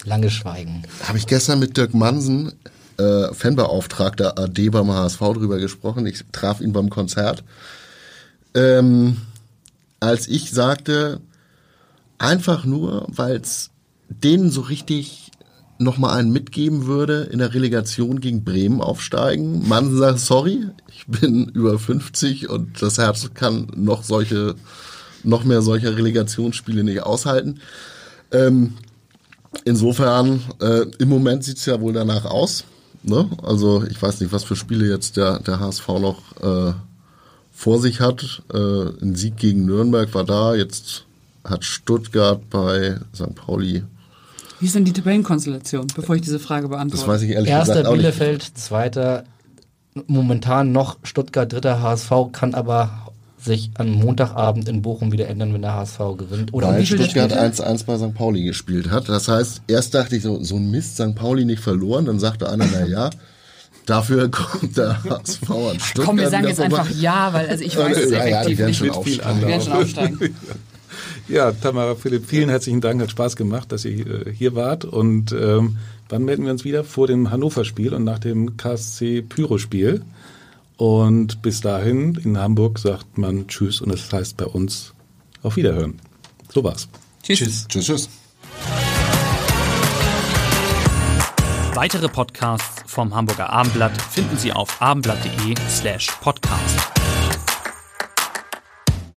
Lange Schweigen. Habe ich gestern mit Dirk Mansen, äh, Fanbeauftragter AD beim HSV, drüber gesprochen. Ich traf ihn beim Konzert. Ähm, als ich sagte, einfach nur, weil es denen so richtig nochmal einen mitgeben würde, in der Relegation gegen Bremen aufsteigen. Mansen sagt, sorry, ich bin über 50 und das Herz kann noch solche, noch mehr solcher Relegationsspiele nicht aushalten. Ähm, Insofern, äh, im Moment sieht's ja wohl danach aus. Ne? Also ich weiß nicht, was für Spiele jetzt der, der HSV noch äh, vor sich hat. Äh, ein Sieg gegen Nürnberg war da, jetzt hat Stuttgart bei St. Pauli, Wie ist denn die Tabellenkonstellation, bevor ich diese Frage beantworte? das weiß ich ehrlich Erster gesagt auch nicht. Bielefeld, zweiter, momentan noch Stuttgart, dritter HSV, kann aber sich am Montagabend in Bochum wieder ändern, wenn der HSV gewinnt. Oder Weil wie viel der Stuttgart spielte? 1-1 bei St. Pauli gespielt hat. Das heißt, erst dachte ich so, so ein Mist, St. Pauli nicht verloren. Dann sagte einer, na ja, dafür kommt der HSV an Stuttgart. Komm, wir sagen jetzt vorbei. einfach ja, weil also ich weiß es Ja, ja, die effektiv werden nicht. schon Mit viel aufsteigen. Wir werden schon aufsteigen. Ja, Tamara, Philipp, vielen herzlichen Dank. Hat Spaß gemacht, dass ihr äh, hier wart. Und ähm, wann melden wir uns wieder? Vor dem Hannover-Spiel und nach dem KSC Pyro-Spiel. Und bis dahin in Hamburg sagt man Tschüss und es heißt bei uns auf Wiederhören. So war's. Tschüss. Tschüss, tschüss. Weitere Podcasts vom Hamburger Abendblatt finden Sie auf abendblatt.de slash podcast.